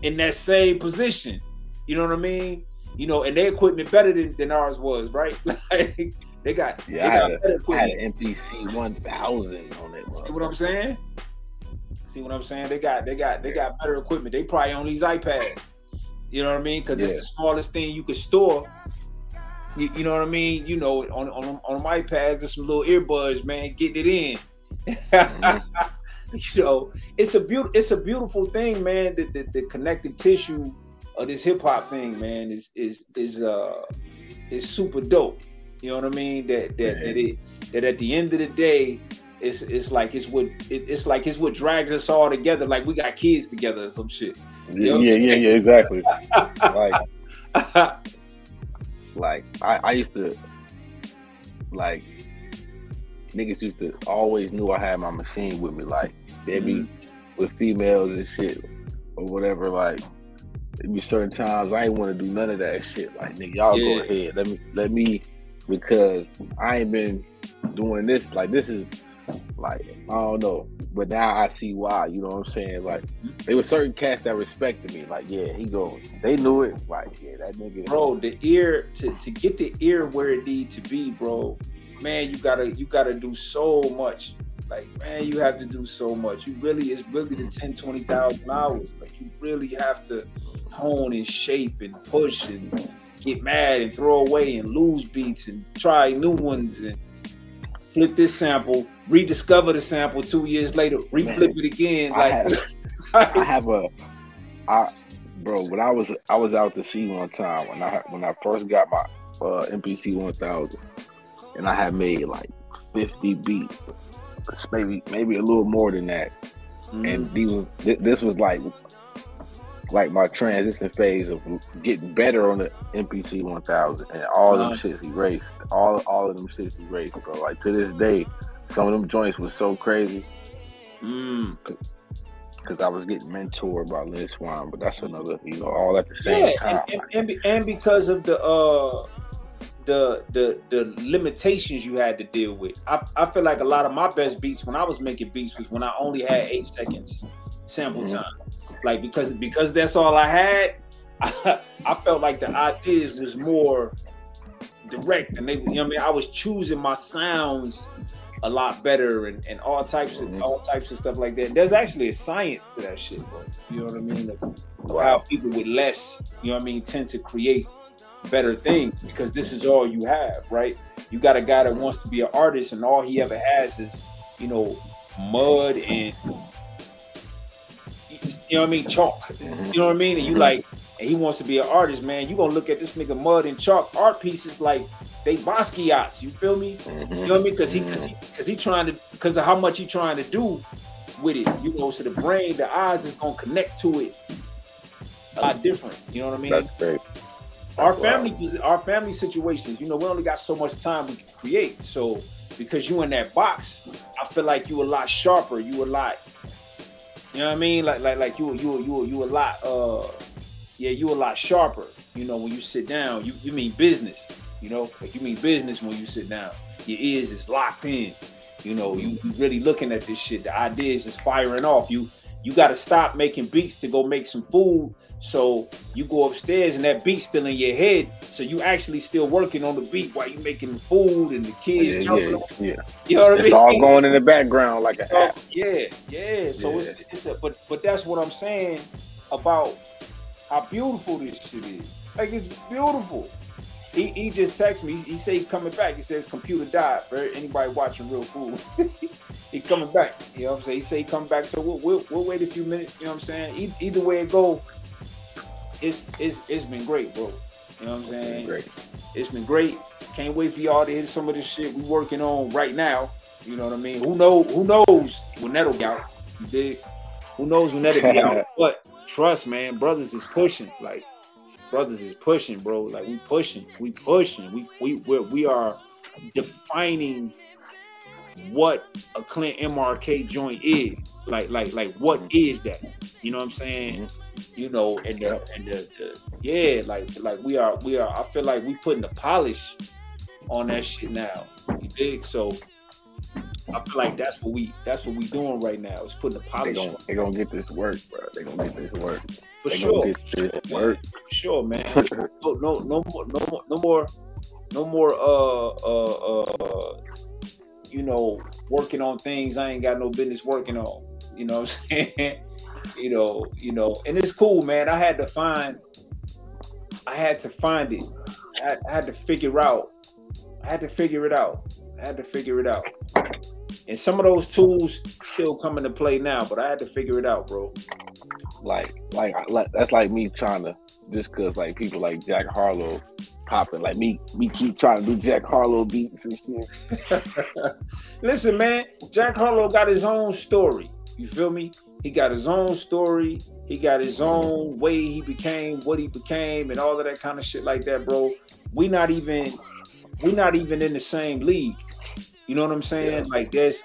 in that same position. You know what I mean? You know, and their equipment better than, than ours was, right? Like they got, Yeah, they I got had, a, I had an MPC 1000 on it. See what I'm saying? See what I'm saying? They got they got they got better equipment. They probably on these iPads. You know what I mean? Because it's the smallest thing you could store. You, you know what I mean? You know, on on on my iPads, just some little earbuds, man, getting it in. Mm-hmm. you know, it's a beautiful it's a beautiful thing, man. The, the, the connective tissue of this hip hop thing, man, is is is uh is super dope. You know what I mean? That that that it that at the end of the day, it's it's like it's what it, it's like it's what drags us all together. Like we got kids together or some shit. Yeah, know yeah, yeah, yeah, exactly. like, like I, I used to, like, niggas used to always knew I had my machine with me. Like, they be with females and shit or whatever. Like, there be certain times I ain't want to do none of that shit. Like, nigga, y'all go ahead. Let me, let me, because I ain't been doing this. Like, this is like I don't know, but now I see why. You know what I'm saying? Like, there were certain cats that respected me. Like, yeah, he goes. They knew it. Like, yeah, that nigga. bro the ear to, to get the ear where it need to be bro man you gotta you gotta do so much like man you have to do so much you really it's really the 10 20000 hours like you really have to hone and shape and push and get mad and throw away and lose beats and try new ones and flip this sample rediscover the sample two years later reflip it again I like have, I have a, I, bro. When I was I was out to sea one time when I when I first got my uh, MPC 1000, and I had made like 50 beats, maybe maybe a little more than that. Mm. And these was, thi- this was like like my transition phase of getting better on the MPC 1000, and all them Uh-huh. shits erased. All all of them shits erased, bro. Like to this day, some of them joints was so crazy. Mm. because I was getting mentored by Lynn Swan, but that's another, you know, all at the same yeah, time. and, and, and, and because of the uh the the the limitations you had to deal with. I, I feel like a lot of my best beats when I was making beats was when I only had eight seconds sample Mhm. time. Like because because that's all I had, I, I felt like the ideas was more direct and they you know what I mean I was choosing my sounds a lot better and, and all types of Mhm. all types of stuff like that. There's actually a science to that shit, bro. You know what I mean? Of- of how people with less, you know what I mean, tend to create better things because this is all you have, right? You got a guy that wants to be an artist and all he ever has is, you know, mud and you know what I mean, chalk. Mm-hmm. You know what I mean? And you mm-hmm. like, and he wants to be an artist, man. You gonna look at this nigga mud and chalk art pieces like they Basquiat's. You feel me? Mm-hmm. You Mhm. know what I mean? Because he, because he, because he trying to, because of how much he trying to do with it. You know, so the brain, the eyes is gonna connect to it a lot different. You know what I mean? That's great. our Wow. family, our family situations. You know, we only got so much time we can create. So because you in that box, I feel like you a lot sharper. You a lot. You know what I mean? Like like like you you you you a lot. Uh, yeah, you a lot sharper. You know, when you sit down, you you mean business. You know, like you mean business when you sit down. Your ears is locked in. You know, you, you really looking at this shit. The ideas is firing off. You you got to stop making beats to go make some food. So you go upstairs and that beat's still in your head. So you actually still working on the beat while you making food and the kids Yeah, jumping. yeah, on- yeah. You know what I It's mean? all going in the background like a So, app. yeah, yeah. So It's, it's a but but that's what I'm saying about how beautiful this shit is. Like it's beautiful. He, he just texted me. He, he say he coming back. He says computer died for anybody watching Real Food. he coming back. You know what I'm saying? He say he coming back. So we'll, we'll, we'll wait a few minutes. You know what I'm saying? E- either way it go, it's it's it's been great, bro. You know what I'm saying? Great. It's been great. Can't wait for y'all to hear some of this shit we working on right now. You know what I mean? Who know? Who knows when that'll be out? You dig? Who knows when that'll be out? But trust, man, brothers is pushing. Like brothers is pushing, bro. Like we pushing, we pushing. We we we're, we are defining what a Clint MRK joint is. Like like like what is that? You know what I'm saying? You know, and the and the, the yeah, like like we are we are. I feel like we putting the polish on that shit now. You dig? So I feel like that's what we that's what we doing right now. Is putting the They polish gonna on they gonna get this work, bro. They gonna get this work. for they sure. gonna get this work. For sure, man. No, no, no more, no more, no more, no more. Uh, uh, uh, you know, working on things I ain't got no business working on. You know what I'm saying? you know, you know, and it's cool, man. I had to find, I had to find it. I, I had to figure out. I had to figure it out. I had to figure it out. And some of those tools still come into play now, but I had to figure it out, bro. Like, like, like that's like me trying to just cause like people like Jack Harlow popping, like me, me keep trying to do Jack Harlow beats and shit. Listen, man, Jack Harlow got his own story. You feel me? He got his own story. He got his own way he became what he became and all of that kind of shit like that, bro. We not even we not even in the same league. You know what I'm saying? Yeah. Like there's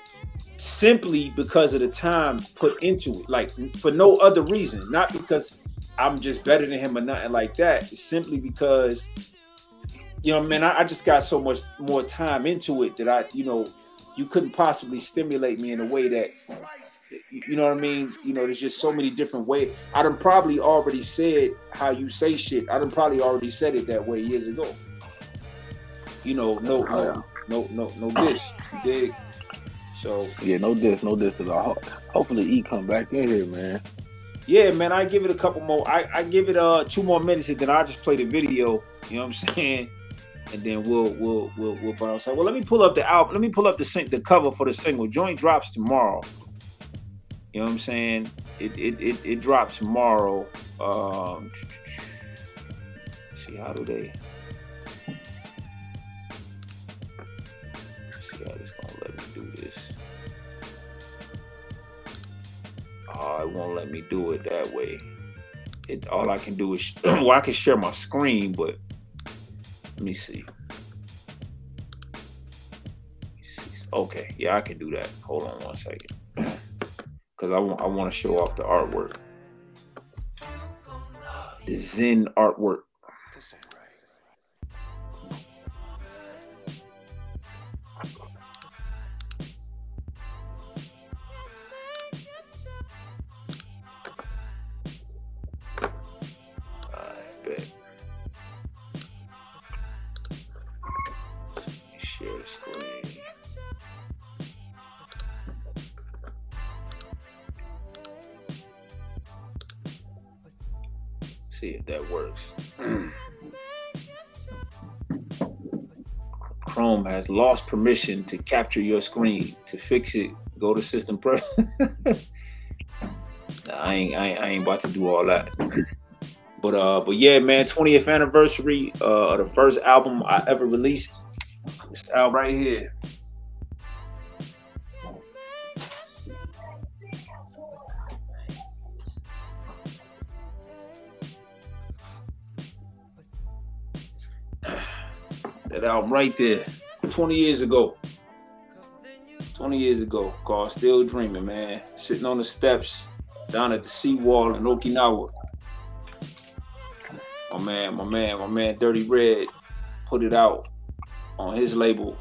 simply because of the time put into it. Like for no other reason. Not because I'm just better than him or nothing like that. It's simply because you know, man, I, I just got so much more time into it that I, you know, you couldn't possibly stimulate me in a way that you know what I mean? You know, there's just so many different ways. I done probably already said how you say shit. I done probably already said it that way years ago. You know, no, Oh, no, no, no, no dish. You dig? So Yeah, no diss, no diss at all. Hopefully, E come back in here, man. yeah, man, I give it a couple more. I, I give it uh two more minutes and then I just play the video. You know what I'm saying? And then we'll we'll we'll we'll bounce out. Well, let me pull up the album. Let me pull up the sing- the cover for the single. Joint drops tomorrow. You know what I'm saying? It it it, it drops tomorrow. Um, see how do they? Oh, it won't let me do it that way. It all I can do is well, I can share my screen, but let me see. Let me see. Okay, yeah, I can do that. Hold on one second, because I want I want to show off the artwork, the Zen artwork. Has lost permission to capture your screen. To fix it, go to system pre. Nah, I ain't, I ain't, I ain't about to do all that. But uh, but yeah, man, 20th anniversary uh, of the first album I ever released. This album right here. That album right there, 20 years ago. 20 years ago, called Still Dreaming, man. Sitting on the steps down at the seawall in Okinawa. My man, my man, my man Dirty Red put it out on his label.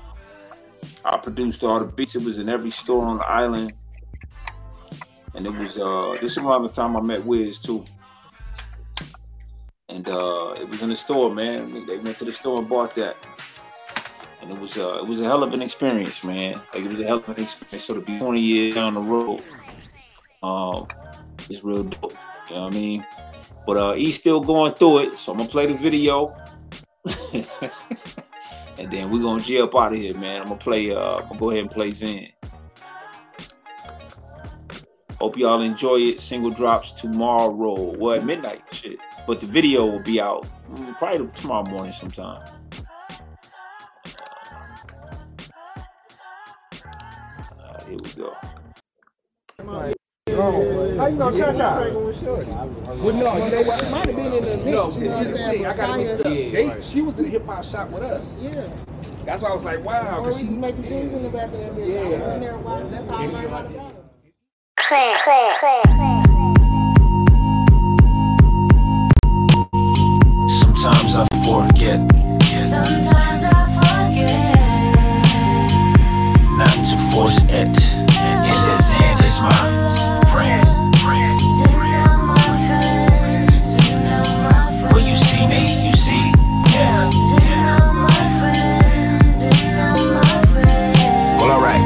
I produced all the beats. It was in every store on the island. And it was uh this is around the time I met Wiz too. And uh it was in the store, man. They went to the store and bought that. And it was uh it was a hell of an experience, man. Like it was a hell of an experience. So to be 20 years down the road, um, it's real dope. You know what I mean? But uh he's still going through it. So I'm gonna play the video. and then we're gonna G up out of here, man. I'm gonna play uh I'm gonna go ahead and play Zen. Hope y'all enjoy it. Single drops tomorrow. Well, at midnight, shit. But the video will be out mm, probably tomorrow morning sometime. Here we go. How you gonna touch out? Well, no, you know what? Might have been in the mix. No, you know what I'm saying? I gotta look up. They, she was in the hip hop shop with us. Yeah. That's why I was like, wow. Or 'cause we she, was making tunes in the back of that bitch. I was in there watching. That's how I learned about the battle. Clear, clear, clear. Sometimes I forget Sometimes force it. And this hand is my friend. When you see me, you see, yeah. Well, alright.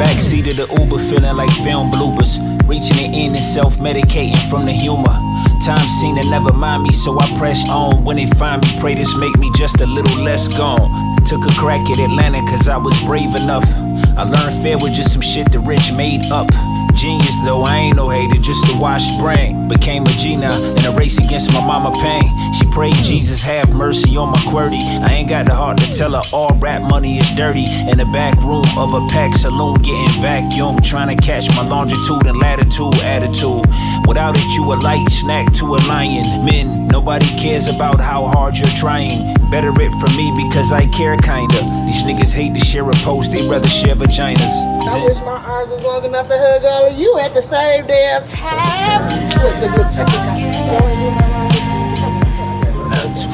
Backseat of the Uber, feeling like film bloopers. Reaching the end and self medicating from the humor. Time seemed to never mind me, so I pressed on. When they find me, pray this make me just a little less gone. Took a crack at Atlanta, cause I was brave enough. I learned fair with just some shit the rich made up. Genius though, I ain't no hater, just a washed brain. Became a G now in a race against my mama pain. Prayed Jesus have mercy on my QWERTY. I ain't got the heart to tell her all rap money is dirty. In the back room of a pack saloon, getting vacuum, trying to catch my longitude and latitude attitude. Without it, you a light snack to a lion. Men, nobody cares about how hard you're trying. Better it for me because I care kinda. These niggas hate to share a post, they rather share vaginas. I Zen- wish my arms was long enough to hug all of you at the same damn time.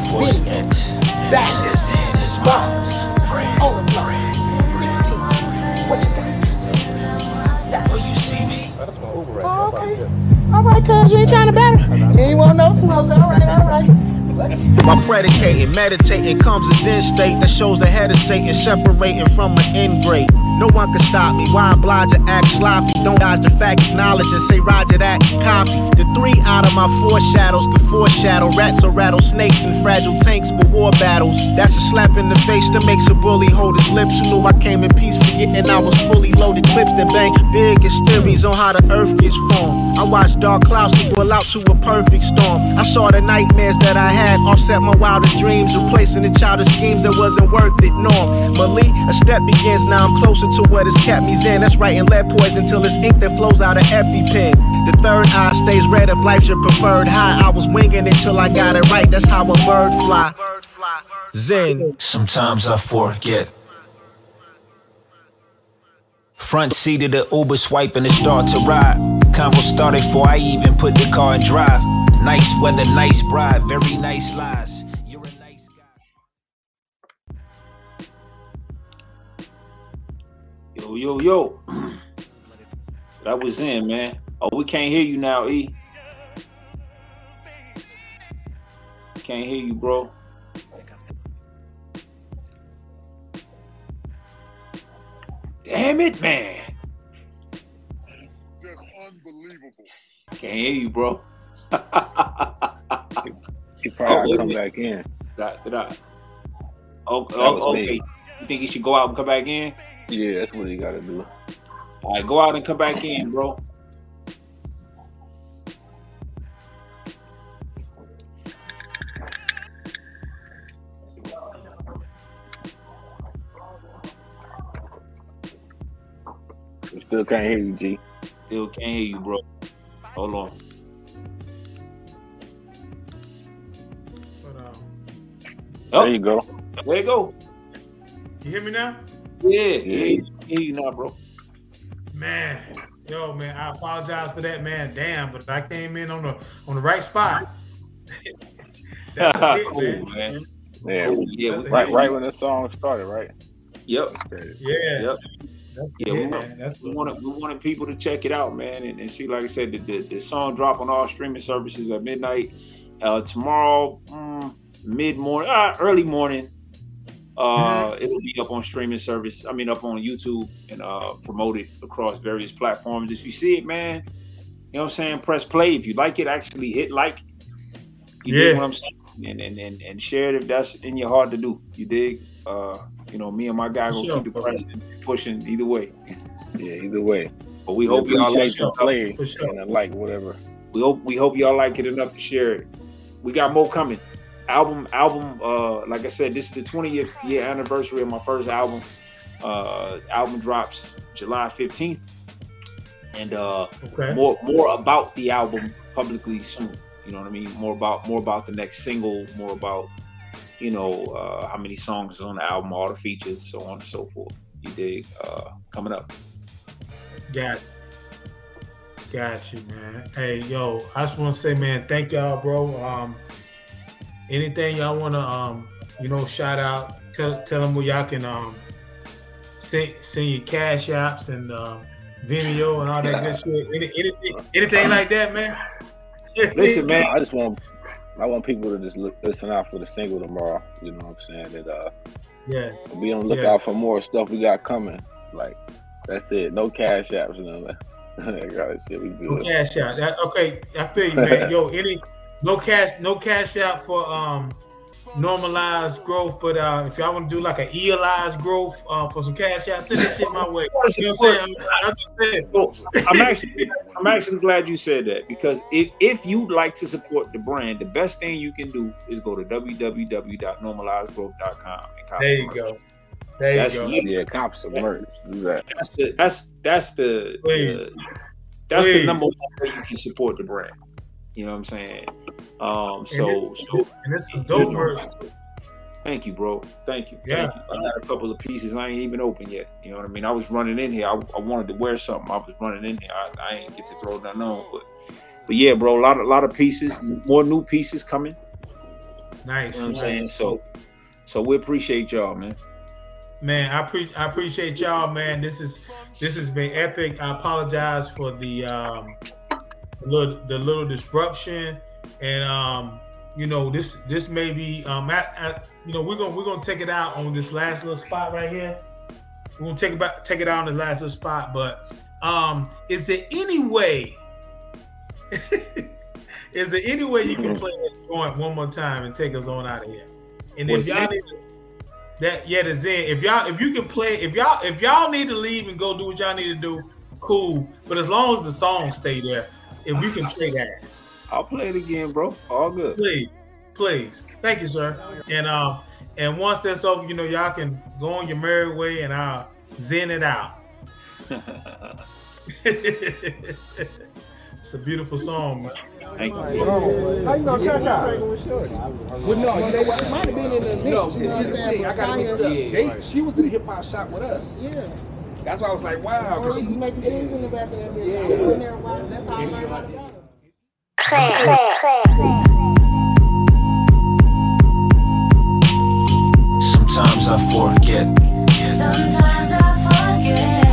Not to force it. Back. This hand is friend. On the block. 16. What you got? Oh, you see me? Oh, okay. All right, cuz you ain't trying to battle. You ain't want no smoke. All right, all right. While predicating, meditating comes a zen state that shows the head of Satan separating from an end grade. No one can stop me. Why oblige to act sloppy? Don't dodge the fact, acknowledge and say Roger that. Copy. The three out of my four shadows could foreshadow rats or rattlesnakes and fragile tanks for war battles. That's a slap in the face that makes a bully hold his lips. Who knew I came in peace, forgetting I was fully loaded. Clips that bang big as theories on how the earth gets formed. I watched dark clouds equal out to a perfect storm. I saw the nightmares that I had offset my wildest dreams, replacing the childish schemes that wasn't worth it. Norm, Malik, a step begins. Now I'm closer to what has kept me zen. That's writing lead poison till it's ink that flows out of EpiPen. The third eye stays red if life's your preferred high. I was winging it till I got it right. That's how a bird fly. Zen. Sometimes I forget. Front seat of the Uber swiping to start to ride. Convo started before I even put the car in drive. Nice weather, nice bride, very nice lies. Yo, yo, yo. that was in, man. Oh, we can't hear you now, E. Can't hear you, bro. Damn it, man. Just unbelievable. Can't hear you, bro. He probably Oh, come back in. Did I- did I- Oh, oh, was me. okay. You think he should go out and come back in? Yeah, that's what he got to do. All right, go out and come back in, bro. We still can't hear you, G. Still can't hear you, bro. Hold on. But, um, Oh, There you go. there you go. you hear me now? Yeah, Yeah. yeah, you hear you now, bro. Man, yo, man, I apologize for that, man. Damn, but I came in on the on the right spot. That's hit, cool, man. man. Yeah, Cool. Yeah, That's right, hit. right when the song started, right? yep, Okay. Yeah, yep. that's Yeah, yeah, we, man. That's we wanted we wanted people to check it out, man, and, and see. Like I said, the, the, the song drop on all streaming services at midnight uh, tomorrow, mm, mid morning, uh, early morning. Uh, It'll be up on streaming service. I mean, up on YouTube and uh, promoted across various platforms. If you see it, man, you know what I'm saying. Press play if you like it. Actually, hit like. You dig what I'm saying? And, and and and share it if that's in your heart to do. You dig? Uh, you know, me and my guy gonna Sure. keep it pressing, pushing either way. Yeah, either way. But we hope y'all like appreciate the it. play For sure. and like, whatever. We hope we hope y'all like it enough to share it. We got more coming. Album album. Uh, like I said, this is the 20th year anniversary of my first album. Uh, album drops July 15th, and uh, Okay. more more about the album publicly soon. You know what I mean? More about more about the next single. More about you know uh, how many songs is on the album, all the features, so on and so forth. You dig? Uh, coming up. Got. Got you, man. Hey, yo, I just want to say, man, thank y'all, bro. Um, anything y'all want to, um, you know, shout out, tell tell them where y'all can um send send your cash apps and um, Venmo and all that good shit. Any, anything, anything like that, man. Listen, man. I just want I want people to just look, listen out for the single tomorrow. You know what I'm saying? That uh, Yeah, be on the lookout for more stuff we got coming. Like that's it. No cash apps and all that. Yeah, we No cash out. That, okay, I feel you, man. Yo, any no cash, no cash out for um normalized growth. But uh if y'all want to do like an ELized growth uh, for some cash out, send that shit my way. You know what I'm saying? I'm, I'm just saying. So, I'm actually I'm actually glad you said that because if if you'd like to support the brand, the best thing you can do is go to www.normalizedgrowth.com and copy There you merch. go. There you That's go. the- Yeah, cops some merch. That. That's the that's that's the, Please. the that's the number one way you can support the brand. You know what I'm saying? Um so and, so and it's some dope. Thank you, bro. Thank you. Yeah. Thank you. I got a couple of pieces I ain't even open yet. You know what I mean? I was running in here. I, I wanted to wear something. I was running in here. I, I ain't get to throw nothing on, but but yeah, bro. A lot of a lot of pieces, more new pieces coming. Nice. You know what I'm nice. saying? So so we appreciate y'all, man. Man, I pre- I appreciate y'all, man. This is this has been epic. I apologize for the um little the little disruption, and um you know this this may be um you know we're gonna we're gonna take it out on this last little spot right here. We're gonna take it back take it out on the last little spot, but um is there any way? is there any way you can play that joint one more time and take us on out of here? And if y'all need to that yeah, the Zen. If y'all if you can play, if y'all if y'all need to leave and go do what y'all need to do, cool. But as long as the song stay there, if you can play that, I'll play it again, bro. All good. please, please. Thank you, sir. And um and once that's over, you know, y'all can go on your merry way and I'll zen it out. it's a beautiful song, man. Thank you. How you know Cha-Cha? Well, no, you know what? It might have been in the no, you know what I'm saying, I got but mixed up. she was in the hip hop shop with us. Yeah. That's why I was like, wow. 'cause Or she- you make things in the back of that bitch. Yeah. I was in there a. That's how I learned how to. Sometimes I forget Sometimes I forget.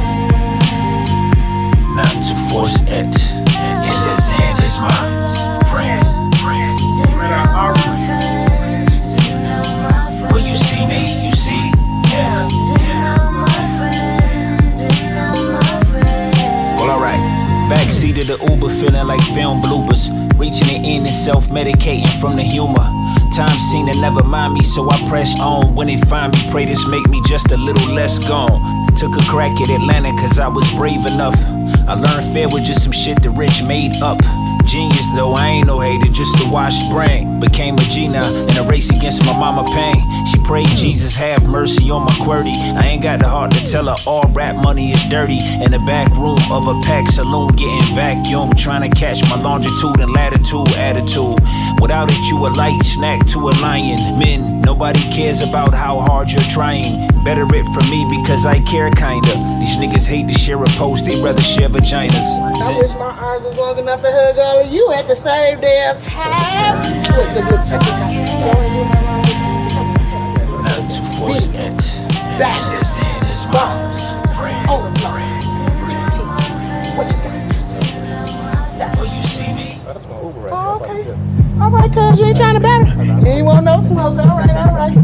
not to force it. And the Zen is my friend. friend. When Backseat of the Uber, feeling like film bloopers. Reaching the end and self medicating from the humor. Time seemed to never mind me, so I pressed on. When they find me, pray this make me just a little less gone. Took a crack at Atlanta, cause I was brave enough. I learned fair with just some shit the rich made up. Genius though, I ain't no hater, just a washed brain. Became a G now in a race against my mama pain. She prayed Jesus have mercy on my QWERTY. I ain't got the heart to tell her all rap money is dirty. In the back room of a pack saloon, getting vacuum, trying to catch my longitude and latitude attitude. Without it, you a light snack to a lion. Men, nobody cares about how hard you're trying. Better it for me because I care kinda. These niggas hate to share a post, they rather share vaginas. I wish my arms was long enough to hug all of you at the same damn time. With the good touches. Not to force it. Back. The Zen is my friend. On the 16. What you got? Will you see me? Oh, okay. All right, cuz you ain't trying to battle. You ain't want no smoke. All right, all right.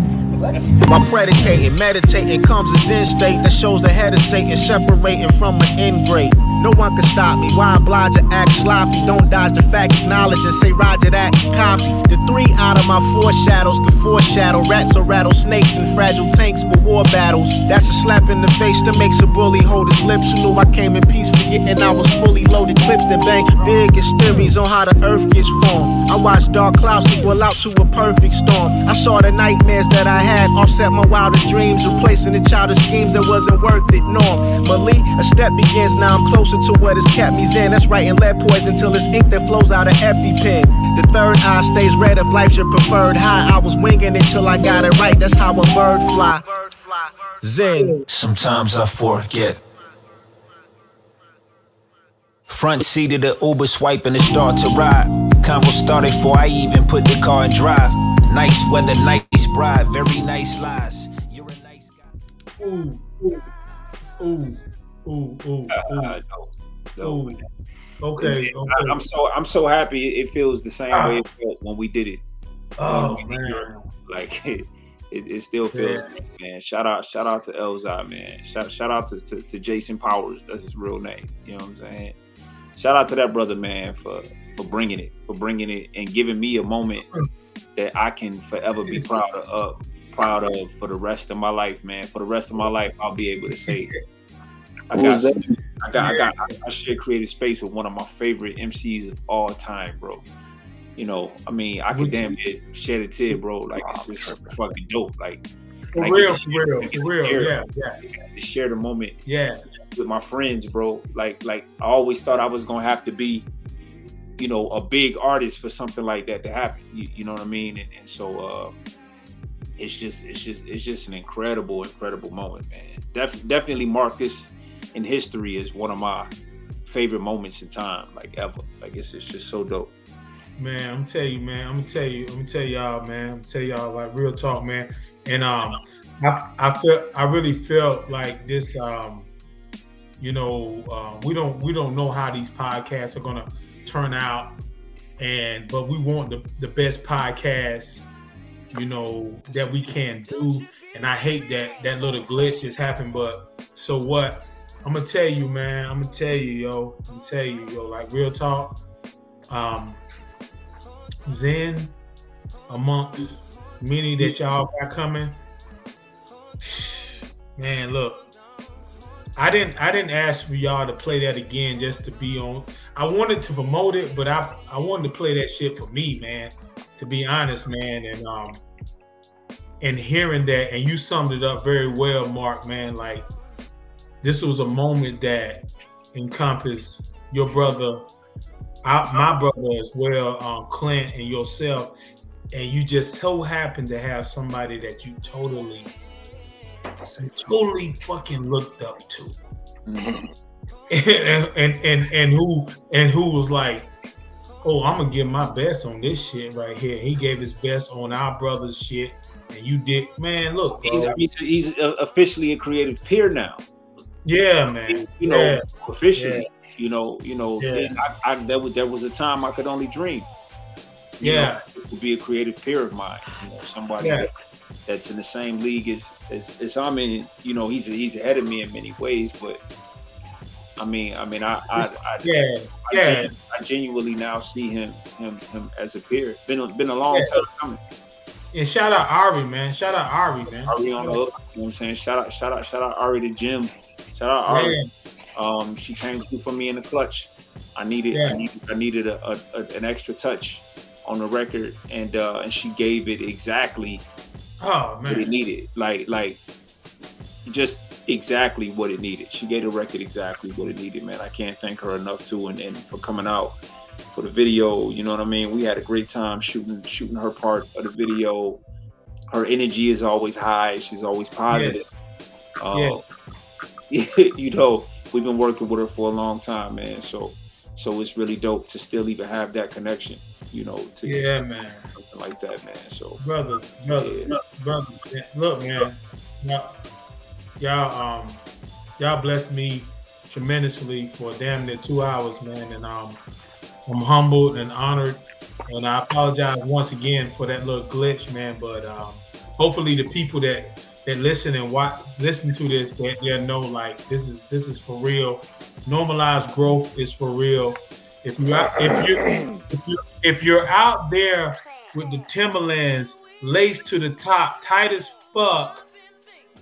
While predicating, meditating comes a zen state that shows the head of Satan separating from an end grade. No one can stop me. Why oblige or act sloppy? Don't dodge the fact, acknowledge and say Roger that. Copy. The three out of my four shadows could foreshadow rats or rattlesnakes and fragile tanks for war battles. That's a slap in the face that makes a bully hold his lips. Who knew I came in peace, forgetting I was fully loaded. Clips that bang big as theories on how the earth gets formed. I watched dark clouds equal out to a perfect storm. I saw the nightmares that I had offset my wildest dreams, replacing the childish schemes that wasn't worth it. Norm, Malik, a step begins. Now I'm closer to what has kept me zen. That's right, writing lead poison till it's ink that flows out of EpiPen. The third eye stays red if life's your preferred high. I was winging it till I got it right. That's how a bird fly. Zen. Sometimes I forget. Front seat of the Uber swiping to start to ride. Convo started before I even put the car in drive. Nice weather, nice bride, very nice lies. Ooh, ooh, ooh, ooh, ooh, Uh, no, ooh. no. Okay, okay. I, am so I'm so happy. It feels the same way it felt when we did it. Oh man. Like it, it, it still feels, man. Shout out, shout out to Elzhi, man. Shout, shout out to, to, to Jason Powers. That's his real name. You know what I'm saying? shout out to that brother, man, for for bringing it, for bringing it, and giving me a moment that I can forever be proud of, uh, proud of for the rest of my life, man. For the rest of my life, I'll be able to say, I got, was that? some- I got, I got, I share creative space with one of my favorite MCs of all time, bro. You know, I mean, I could damn near shed a tear, bro. Like it's just fucking dope. Like For I real, for real, for real. share- Yeah, yeah, to share the moment yeah. with my friends, bro. Like, like I always thought I was gonna have to be, you know, a big artist for something like that to happen. You, you know what I mean? And, and so uh it's just, it's just, it's just an incredible, incredible moment, man. Def- definitely mark this in history as one of my favorite moments in time, like ever. Like it's, it's just so dope. Man, I'm tell you, man. I'm gonna tell you. I'm gonna tell y'all, man. I'm gonna tell y'all like real talk, man. And um, I I feel I really felt like this. Um, you know, uh, we don't we don't know how these podcasts are gonna turn out, and but we want the the best podcast, you know, that we can do. And I hate that that little glitch just happened, but so what? I'm gonna tell you, man. I'm gonna tell you, yo. I'm gonna tell you, yo. Like real talk. Um, Zen amongst many that y'all got coming. Man, look, I didn't I didn't ask for y'all to play that again just to be on. I wanted to promote it, but I I wanted to play that shit for me, man. To be honest, man, and um and hearing that, and you summed it up very well, Mark, man. Like this was a moment that encompassed your brother I, my brother as well, um, Clint and yourself, and you just so happened to have somebody that you totally, you totally fucking looked up to, and, and and and who and who was like, oh, I'm gonna give my best on this shit right here. He gave his best on our brother's shit, and you did, man. Look. He's, I mean, he's uh, officially a creative peer now. yeah, man. you know, yeah. officially. You know, you know, Yeah. I, I, that was there was a time I could only dream. Yeah. know, to be a creative peer of mine. You know, somebody Yeah. that, that's in the same league as as, as I'm in. You know, he's he's ahead of me in many ways, but I mean, I mean, I I, I, yeah, I, yeah. I genuinely now see him him him as a peer. Been a, been a long Yeah. time coming. And shout out Ari, man. Shout out Ari, man. Ari on the hook. You know what I'm saying? Shout out, shout out, shout out Ari to Jim. Shout out Ari. Yeah. Um, she came through for me in the clutch. I needed, Yeah. I needed, I needed a, a, a- an extra touch on the record, and uh, and she gave it exactly Oh what it man. needed. Like, like just exactly what it needed. She gave the record exactly what it needed, man. I can't thank her enough too, and, and for coming out for the video. You know what I mean? We had a great time shooting shooting her part of the video. Her energy is always high. She's always positive. Uh, Yes. you know, we've been working with her for a long time, man. So, so it's really dope to still even have that connection. You know, to Yeah, man. something like that, man. So, brothers, brothers, Yeah. brothers. man. Look, man, y'all, y'all, um, y'all blessed me tremendously for damn near two hours, man, and um, I'm humbled and honored, and I apologize once again for that little glitch, man. But um, hopefully, the people that that listen and watch, listen to this, that they know like this is this is for real. Normalized growth is for real. If you if you if you if you're out there with the Timberlands laced to the top, tight as fuck,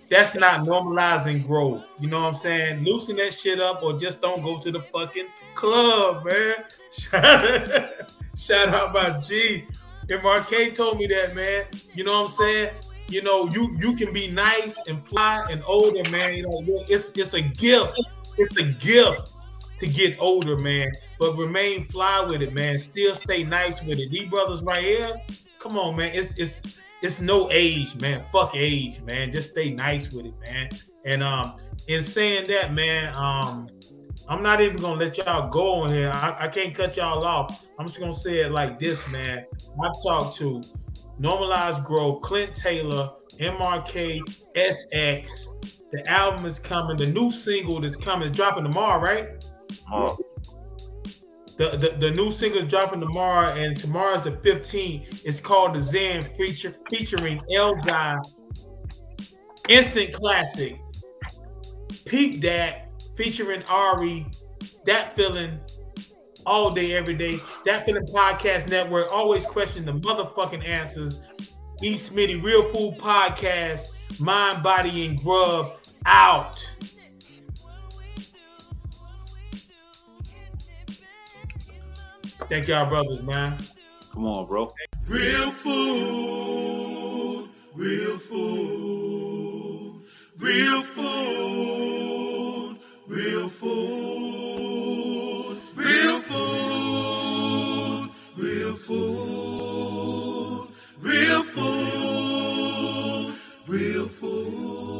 that's not normalizing growth. You know what I'm saying? Loosen that shit up or just don't go to the fucking club, man. Shout out my G. And MRK told me that, man. You know what I'm saying? You know, you you can be nice and fly and older, man. You know, it's it's a gift. It's a gift to get older, man. But remain fly with it, man. Still stay nice with it. These brothers right here, come on, man. It's it's it's no age, man. Fuck age, man. Just stay nice with it, man. And um, in saying that, man, um, I'm not even gonna let y'all go on here. I, I can't cut y'all off. I'm just gonna say it like this, man. I've talked to Normalized Growth, Clint Taylor, MRK, SX. The album is coming. The new single that's coming is dropping tomorrow, right? uh, The, the, the new single is dropping tomorrow, and tomorrow's the 15th. It's called The Zen, feature, featuring Elzhi. Instant classic. Peep that, featuring Ari. Dat feeling. all day, every day. Dat Feeling Podcast Network always question the motherfucking answers. E. Smitty, Real Food Podcast, Mind, Body, and Grub out. Thank y'all, brothers, man. Come on, bro. Real food, real food, real food, real food, real food, real food, real food, real food.